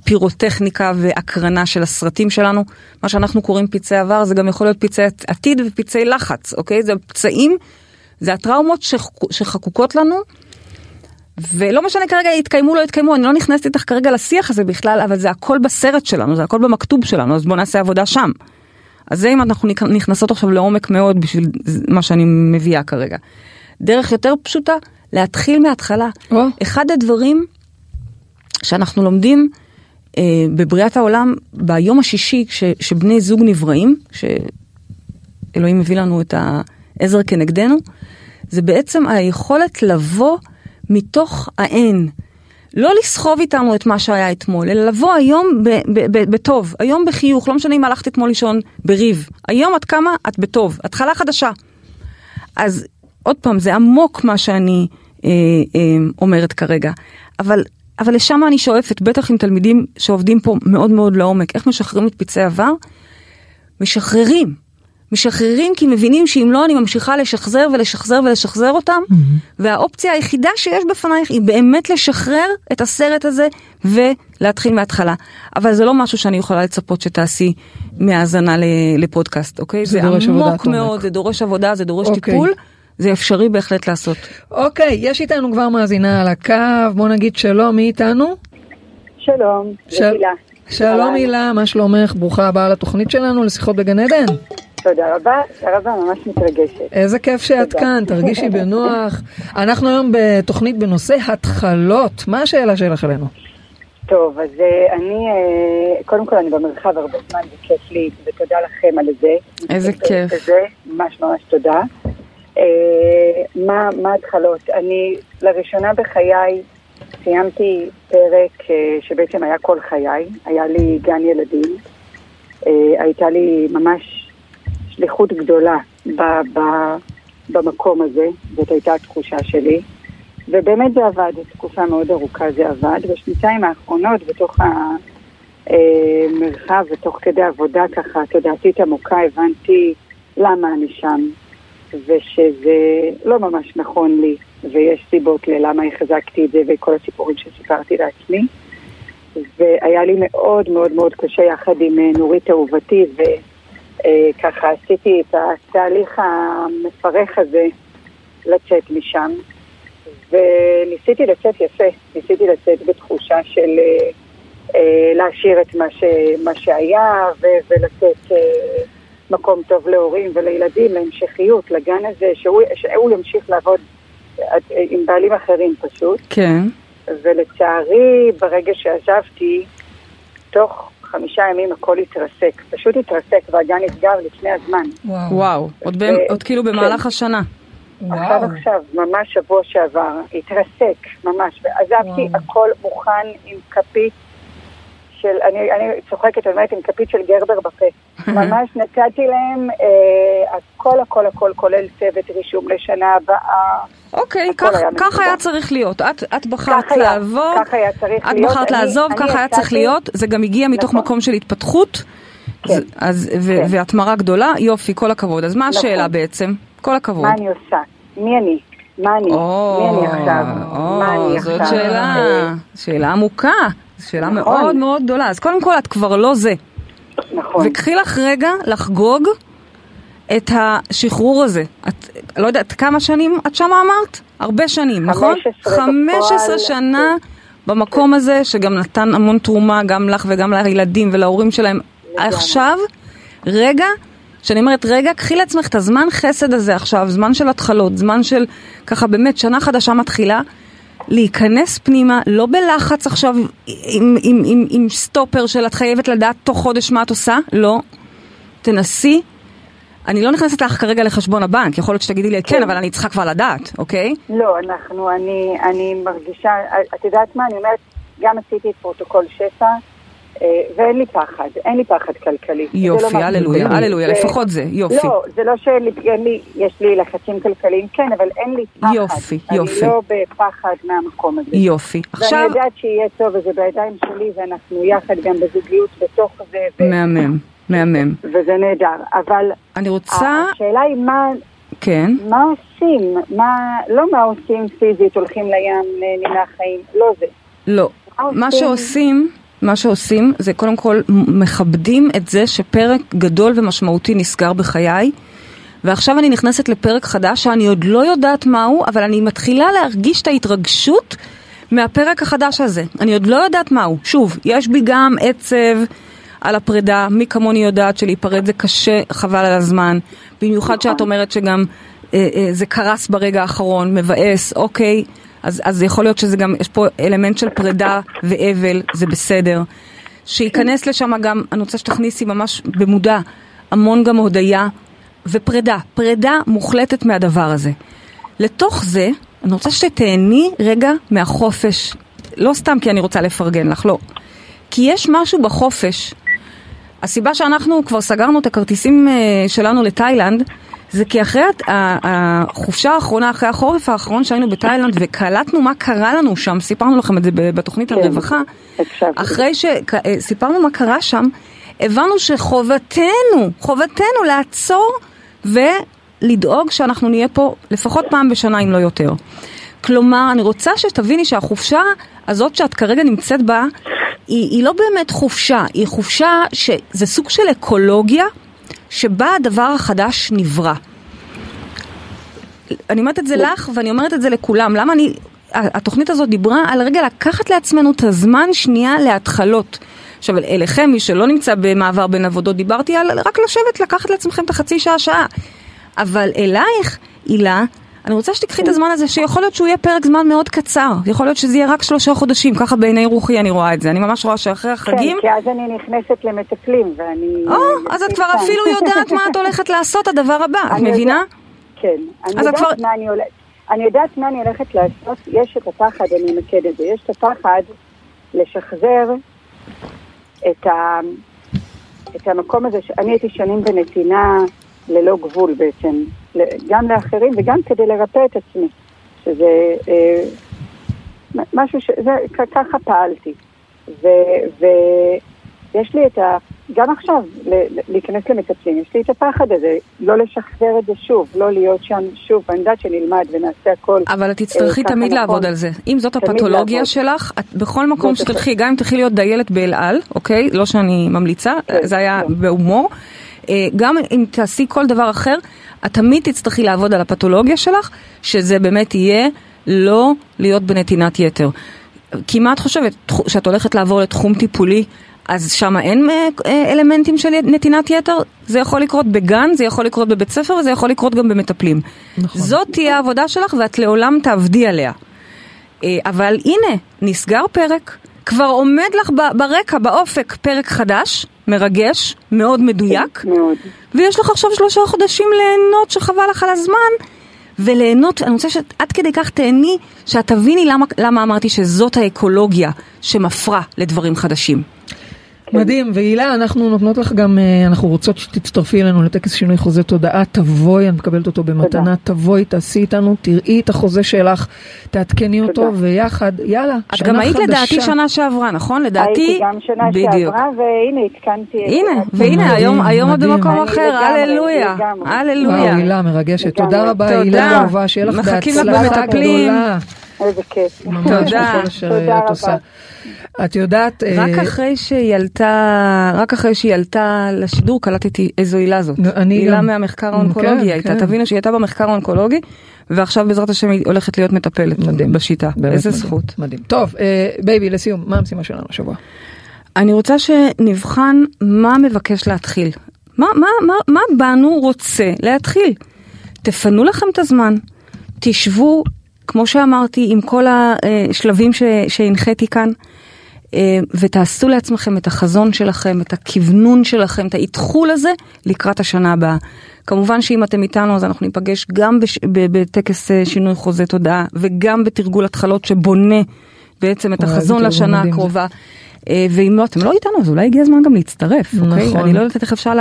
C: פירוטכניקה והקרנה של הסרטים שלנו. מה שאנחנו קוראים פצעי עבר, זה גם יכול להיות פצעי עתיד ופצעי לחץ, אוקיי? זה פצעים, זה הטראומות שחקוקות לנו. ולא משנה כרגע יתקיימו לא יתקיימו, אני לא נכנסת איתך כרגע לשיח הזה בכלל, אבל זה הכל בסרט שלנו, זה הכל במכתוב שלנו, אז בוא נעשה עבודה שם. אז זה אם אנחנו נכנסות עכשיו לעומק מאוד בשביל מה שאני מביאה כרגע. דרך יותר פשוטה, להתחיל מההתחלה. Oh. אחד הדברים שאנחנו לומדים אה, בבריאת העולם ביום השישי, ש, שבני זוג נבראים, שאלוהים מביא לנו את העזר כנגדנו, זה בעצם היכולת לבוא מתוך האין. לא לסחוב איתנו את מה שהיה אתמול, אלא לבוא היום בטוב, היום בחיוך, לא משנה אם הלכת אתמול לישון בריב. היום את קמה, את בטוב, התחלה חדשה. אז עוד פעם, זה עמוק מה שאני אה, אה, אומרת כרגע, אבל, אבל לשם אני שואפת, בטח עם תלמידים שעובדים פה מאוד מאוד לעומק. איך משחררים את פצעי עבר? משחררים. משחררים כי מבינים שאם לא אני ממשיכה לשחזר ולשחזר ולשחזר אותם, mm-hmm. והאופציה היחידה שיש בפנייך היא באמת לשחרר את הסרט הזה ולהתחיל מההתחלה. אבל זה לא משהו שאני יכולה לצפות שתעשי מהאזנה לפודקאסט, אוקיי?
B: זה,
C: זה עמוק מאוד, זה דורש עבודה, זה דורש אוקיי. טיפול. זה אפשרי בהחלט לעשות.
B: אוקיי, יש איתנו כבר מאזינה על הקו, בוא נגיד שלום, מי איתנו?
D: שלום, של... הילה.
B: שלום הילה, מה שלומך? ברוכה הבאה לתוכנית שלנו לשיחות בגן עדן.
D: תודה רבה, תודה רבה, ממש מתרגשת.
B: איזה כיף שאת תודה. כאן, תרגישי בנוח. אנחנו היום בתוכנית בנושא התחלות, מה השאלה שלך אלינו?
D: טוב, אז uh, אני, uh, קודם כל אני במרחב הרבה זמן וכיף לי, ותודה לכם על זה.
C: איזה כיף.
D: זה, ממש ממש תודה. Uh, מה, מה התחלות? אני לראשונה בחיי סיימתי פרק uh, שבעצם היה כל חיי, היה לי גן ילדים, uh, הייתה לי ממש שליחות גדולה ב, ב, במקום הזה, זאת הייתה התחושה שלי. ובאמת זה עבד, תקופה מאוד ארוכה זה עבד. בשנתיים האחרונות, בתוך המרחב ותוך כדי עבודה ככה תודעתית עמוקה, הבנתי למה אני שם, ושזה לא ממש נכון לי, ויש סיבות ללמה החזקתי את זה וכל הסיפורים שסיפרתי לעצמי. והיה לי מאוד מאוד מאוד קשה יחד עם אה, נורית אהובתי, ו... אה, ככה עשיתי את התהליך המפרך הזה לצאת משם, וניסיתי לצאת יפה, ניסיתי לצאת בתחושה של אה, אה, להשאיר את מה, ש, מה שהיה ו, ולתת אה, מקום טוב להורים ולילדים, להמשכיות, לגן הזה, שהוא, שהוא ימשיך לעבוד אה, עם בעלים אחרים פשוט.
C: כן.
D: ולצערי, ברגע שעזבתי, תוך חמישה ימים הכל התרסק. פשוט התרסק והגן נסגר לפני הזמן.
C: וואו, וואו. עוד, ב... עוד כאילו במהלך כן. השנה.
D: עכשיו עכשיו, ממש שבוע שעבר, התרסק, ממש, ועזבתי וואו. הכל מוכן עם כפית של, אני, אני צוחקת, אני אומרת, עם כפית של גרבר בפה. ממש נתתי להם אה, הכל, הכל, הכל, כולל צוות רישום לשנה הבאה.
C: אוקיי, כך, היה, כך היה צריך להיות. את, את בחרת לעבור,
D: היה
C: את
D: להיות.
C: בחרת לעזוב, כך היה צריך להיות. זה גם הגיע מתוך
D: נכון.
C: מקום של התפתחות.
D: כן.
C: אז, ו-
D: כן.
C: והתמרה גדולה, יופי, כל הכבוד. אז מה
D: נכון.
C: השאלה בעצם? כל הכבוד.
D: מה אני עושה? מי אני? מה אני? מי אני עכשיו? מה
C: או,
D: אני
C: זאת
D: עכשיו?
C: שאלה,
D: אה,
C: שאלה עמוקה, שאלה
D: נכון.
C: מאוד מאוד גדולה. אז קודם כל, את כבר לא זה.
D: נכון.
C: וקחי לך רגע לחגוג את השחרור הזה. את, לא יודעת, כמה שנים את שמה אמרת? הרבה שנים, נכון?
D: 15
C: 15
D: בפועל,
C: שנה במקום הזה, שגם נתן המון תרומה, גם לך וגם לילדים ולהורים שלהם. עכשיו, רגע, כשאני אומרת רגע, קחי לעצמך את הזמן חסד הזה עכשיו, זמן של התחלות, זמן של ככה באמת שנה חדשה מתחילה, להיכנס פנימה, לא בלחץ עכשיו עם, עם, עם, עם סטופר של את חייבת לדעת תוך חודש מה את עושה, לא. תנסי. אני לא נכנסת לך כרגע לחשבון הבנק, יכול להיות שתגידי לי כן,
D: כן.
C: אבל אני צריכה כבר לדעת, אוקיי?
D: לא, אנחנו, אני, אני מרגישה, את יודעת מה, אני אומרת, גם עשיתי את פרוטוקול שפע, ואין לי פחד, אין לי פחד כלכלי. לא
C: יופי, הללויה. הללויה, לפחות זה, יופי.
D: לא, זה לא שאין לי, יש לי לחצים כלכליים, כן, אבל אין לי פחד.
C: יופי, יופי.
D: אני לא בפחד מהמקום הזה.
C: יופי.
D: ואני
C: עכשיו,
D: יודעת שיהיה טוב, וזה בידיים שלי, ואנחנו יחד גם בזוגיות בתוך זה,
C: מהמם, מהמם.
D: וזה נהדר. אבל
C: אני רוצה,
D: השאלה היא מה,
C: כן,
D: מה עושים? מה, לא מה עושים פיזית, הולכים לים, נהנים מהחיים, לא זה.
C: לא.
D: מה
C: מה
D: עושים?
C: שעושים, מה שעושים זה קודם כל מכבדים את זה שפרק גדול ומשמעותי נסגר בחיי. ועכשיו אני נכנסת לפרק חדש שאני עוד לא יודעת מהו, אבל אני מתחילה להרגיש את ההתרגשות מהפרק החדש הזה. אני עוד לא יודעת מהו. שוב, יש בי גם עצב על הפרידה, מי כמוני יודעת שלהיפרד זה קשה, חבל על הזמן. במיוחד שאת אומרת שגם אה, אה, זה קרס ברגע האחרון, מבאס, אוקיי. אז, אז יכול להיות שזה גם, יש פה אלמנט של פרידה ואבל, זה בסדר. שייכנס לשם גם, אני רוצה שתכניסי ממש במודע, המון גם הודיה ופרידה, פרידה מוחלטת מהדבר הזה. לתוך זה, אני רוצה שתהני רגע מהחופש, לא סתם כי אני רוצה לפרגן לך, לא. כי יש משהו בחופש. הסיבה שאנחנו כבר סגרנו את הכרטיסים אה, שלנו לתאילנד, זה כי אחרי החופשה האחרונה, אחרי החורף האחרון שהיינו בתאילנד וקלטנו מה קרה לנו שם, סיפרנו לכם את זה בתוכנית על
D: כן,
C: רווחה,
D: הקשבתי.
C: אחרי שסיפרנו מה קרה שם, הבנו שחובתנו, חובתנו לעצור ולדאוג שאנחנו נהיה פה לפחות פעם בשנה אם לא יותר. כלומר, אני רוצה שתביני שהחופשה הזאת שאת כרגע נמצאת בה, היא, היא לא באמת חופשה, היא חופשה שזה סוג של אקולוגיה שבה הדבר החדש נברא. אני אומרת את זה לך ואני אומרת את זה לכולם. למה אני... התוכנית הזאת דיברה על רגע לקחת לעצמנו את הזמן שנייה להתחלות. עכשיו, אליכם, מי שלא נמצא במעבר בין עבודות, דיברתי על רק לשבת, לקחת לעצמכם את החצי שעה-שעה. אבל אלייך, הילה, אני רוצה שתיקחי את הזמן הזה, שיכול להיות שהוא יהיה פרק זמן מאוד קצר. יכול להיות שזה יהיה רק שלושה חודשים, ככה בעיני רוחי אני רואה את זה. אני ממש רואה שאחרי החגים...
D: כן, כי אז אני נכנסת למטפלים, ואני...
C: או, אז את כבר אפילו. יודעת מה את הולכת לעשות, הדבר הבא. את
D: אני
C: מבינה?
D: כן. אני יודעת מה אני הולכת... אני יודעת מה אני הולכת לעשות, יש את הפחד, אני אמקד את זה, יש את הפחד לשחזר את, ה, את המקום הזה, שאני הייתי שנים בנתינה ללא גבול בעצם, גם לאחרים וגם כדי לרפא את עצמי, שזה אה, משהו ש... זה, ככה פעלתי. ו, ויש לי את ה... גם עכשיו, להיכנס למטפלים, יש לי את הפחד הזה, לא לשחזר את זה שוב, לא להיות שם שוב, ואני יודעת שנלמד ונעשה הכל.
C: אבל את תצטרכי
D: אה, ככה
C: תמיד
D: נכון.
C: לעבוד על זה. אם זאת הפתולוגיה
D: לעבוד.
C: שלך, את בכל מקום
D: זאת
C: שתלכי, גם אם תלכי להיות דיילת באל על, אוקיי? לא שאני ממליצה,
D: כן,
C: זה היה
D: כן.
C: בהומור. אה, גם אם תעשי כל דבר אחר, את תמיד תצטרכי לעבוד על הפתולוגיה שלך, שזה באמת יהיה לא להיות בנתינת יתר. כי מה את חושבת? שאת הולכת לעבור לתחום טיפולי, אז שם אין אה, אה, אלמנטים של נתינת יתר? זה יכול לקרות בגן, זה יכול לקרות בבית ספר וזה יכול לקרות גם במטפלים.
B: נכון.
C: זאת תהיה העבודה שלך ואת לעולם תעבדי עליה. אבל הנה, נסגר פרק, כבר עומד לך ברקע, באופק, פרק חדש, מרגש, מאוד מדויק,
D: מאוד.
C: ויש לך עכשיו שלושה חודשים ליהנות שחבל לך על הזמן, וליהנות, אני רוצה שאת עד כדי כך תהני, שאת תביני למה, למה אמרתי שזאת האקולוגיה שמפרה לדברים חדשים.
E: כן. מדהים, והילה, אנחנו נותנות לך גם, אה, אנחנו רוצות שתצטרפי אלינו לטקס שינוי חוזה תודעה, תבואי, אני מקבלת אותו במתנה, תבואי, תעשי איתנו, תראי את החוזה שלך, תעדכני אותו, ויחד, יאללה,
C: שנה חדשה. את גם היית לדעתי שנה שעברה, נכון? לדעתי,
D: הייתי גם שנה שעברה, והנה, עדכנתי.
C: הנה, והנה, היום את במקום אחר, הללויה, הללויה.
E: וואו, הילה מרגשת, תודה רבה, הילה אהובה, שיהיה לך בהצלחה גדולה.
D: איזה כיף.
C: תודה.
E: תודה רבה. את יודעת...
C: רק uh, אחרי שהיא עלתה, רק אחרי שהיא עלתה לשידור קלטתי איזו הילה זאת.
E: אני
C: הילה גם... מהמחקר האונקולוגי כן, הייתה, כן. תבינו שהיא הייתה במחקר האונקולוגי, ועכשיו בעזרת השם היא הולכת להיות מטפלת מדהים. בשיטה. איזה מדהים, זכות.
E: מדהים. טוב, uh, baby, לסיום, מה המשימה שלנו השבוע?
C: אני רוצה שנבחן מה מבקש להתחיל. מה, מה, מה, מה בנו רוצה להתחיל? תפנו לכם את הזמן, תשבו כמו שאמרתי, עם כל השלבים שהנחיתי כאן, אה, ותעשו לעצמכם את החזון שלכם, את הכוונון שלכם, את האתחול הזה לקראת השנה הבאה. כמובן שאם אתם איתנו אז אנחנו ניפגש גם בש... בטקס אה, שינוי חוזה תודעה וגם בתרגול התחלות שבונה בעצם את החזון לשנה הקרובה. זה. אה, ואם לא, אתם לא איתנו, אז אולי הגיע הזמן גם להצטרף? נכון. אוקיי? אני לא יודעת איך אפשר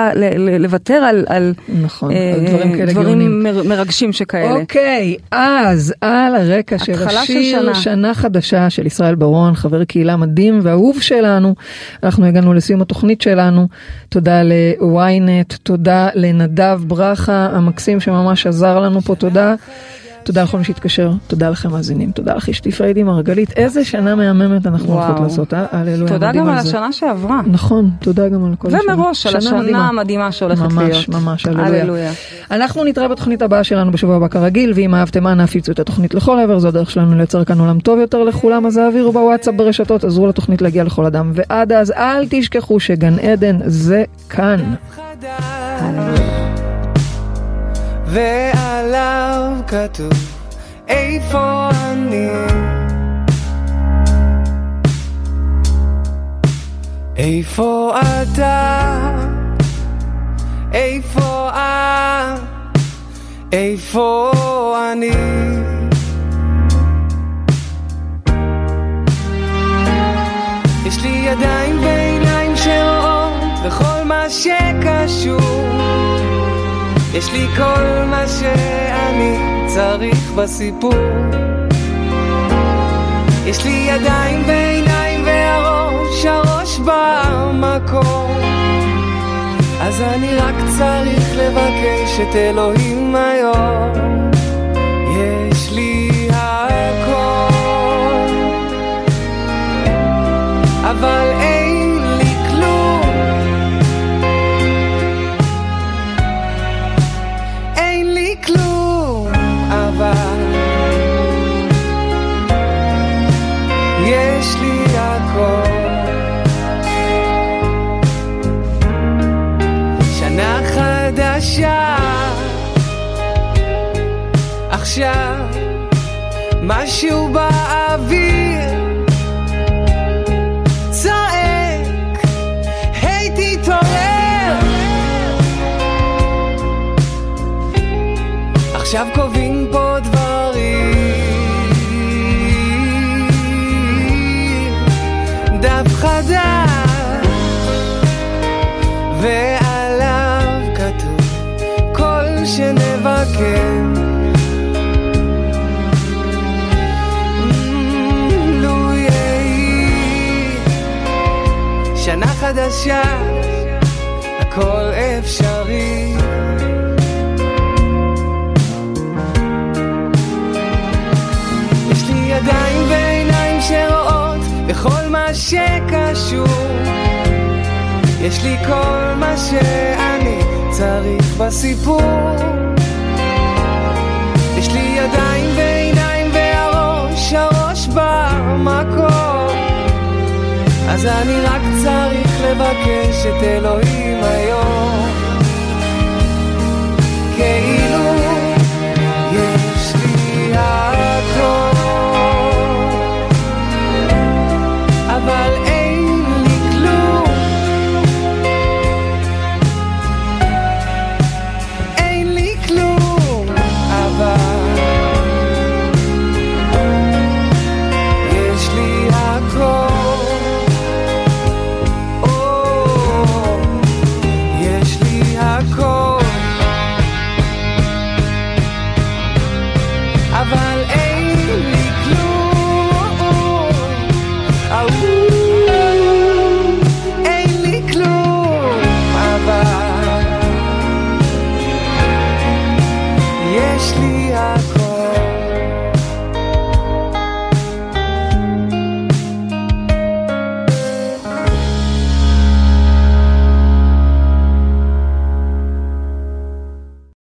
C: לוותר על, על
E: נכון, אה, דברים, כאלה
C: דברים מר, מרגשים שכאלה.
E: אוקיי, אז על הרקע של השיר של שנה. שנה חדשה של ישראל ברון, חבר קהילה מדהים ואהוב שלנו, אנחנו הגענו לסיום התוכנית שלנו. תודה ל-ynet, תודה לנדב ברכה המקסים שממש עזר לנו פה, תודה. תודה לכל מי שהתקשר, תודה לכם מאזינים, תודה לך אשתי פריידי מרגלית, איזה שנה מהממת אנחנו הולכות לעשות, אה? הללויה,
C: תודה גם על השנה שעברה.
E: נכון, תודה גם על כל השנה.
C: ומראש על השנה המדהימה שהולכת
E: להיות. ממש, ממש, הללויה. אנחנו נתראה בתוכנית הבאה שלנו בשבוע הבא כרגיל, ואם אהבתם אנא הפיצו את התוכנית לכל עבר, זו הדרך שלנו לייצר כאן עולם טוב יותר לכולם, אז העבירו בוואטסאפ ברשתות, עזרו לתוכנית להגיע לכל אדם, ועד אז אל תשכחו שגן עדן זה כאן. ועליו כתוב איפה אני איפה אתה? איפה את? איפה אני? יש לי ידיים ועיניים שרואות וכל מה שקשור יש לי כל מה שאני צריך בסיפור. יש לי ידיים ועיניים והראש, הראש במקום אז אני רק צריך לבקש את אלוהים היום. יש לי הכל. אבל משהו באוויר חדשה, הכל אפשרי. יש לי ידיים ועיניים שרואות בכל מה שקשור. יש לי כל מה שאני צריך בסיפור. יש לי ידיים ועיניים והראש, הראש במקום. אז אני רק צריך לבקש את אלוהים היום. כאילו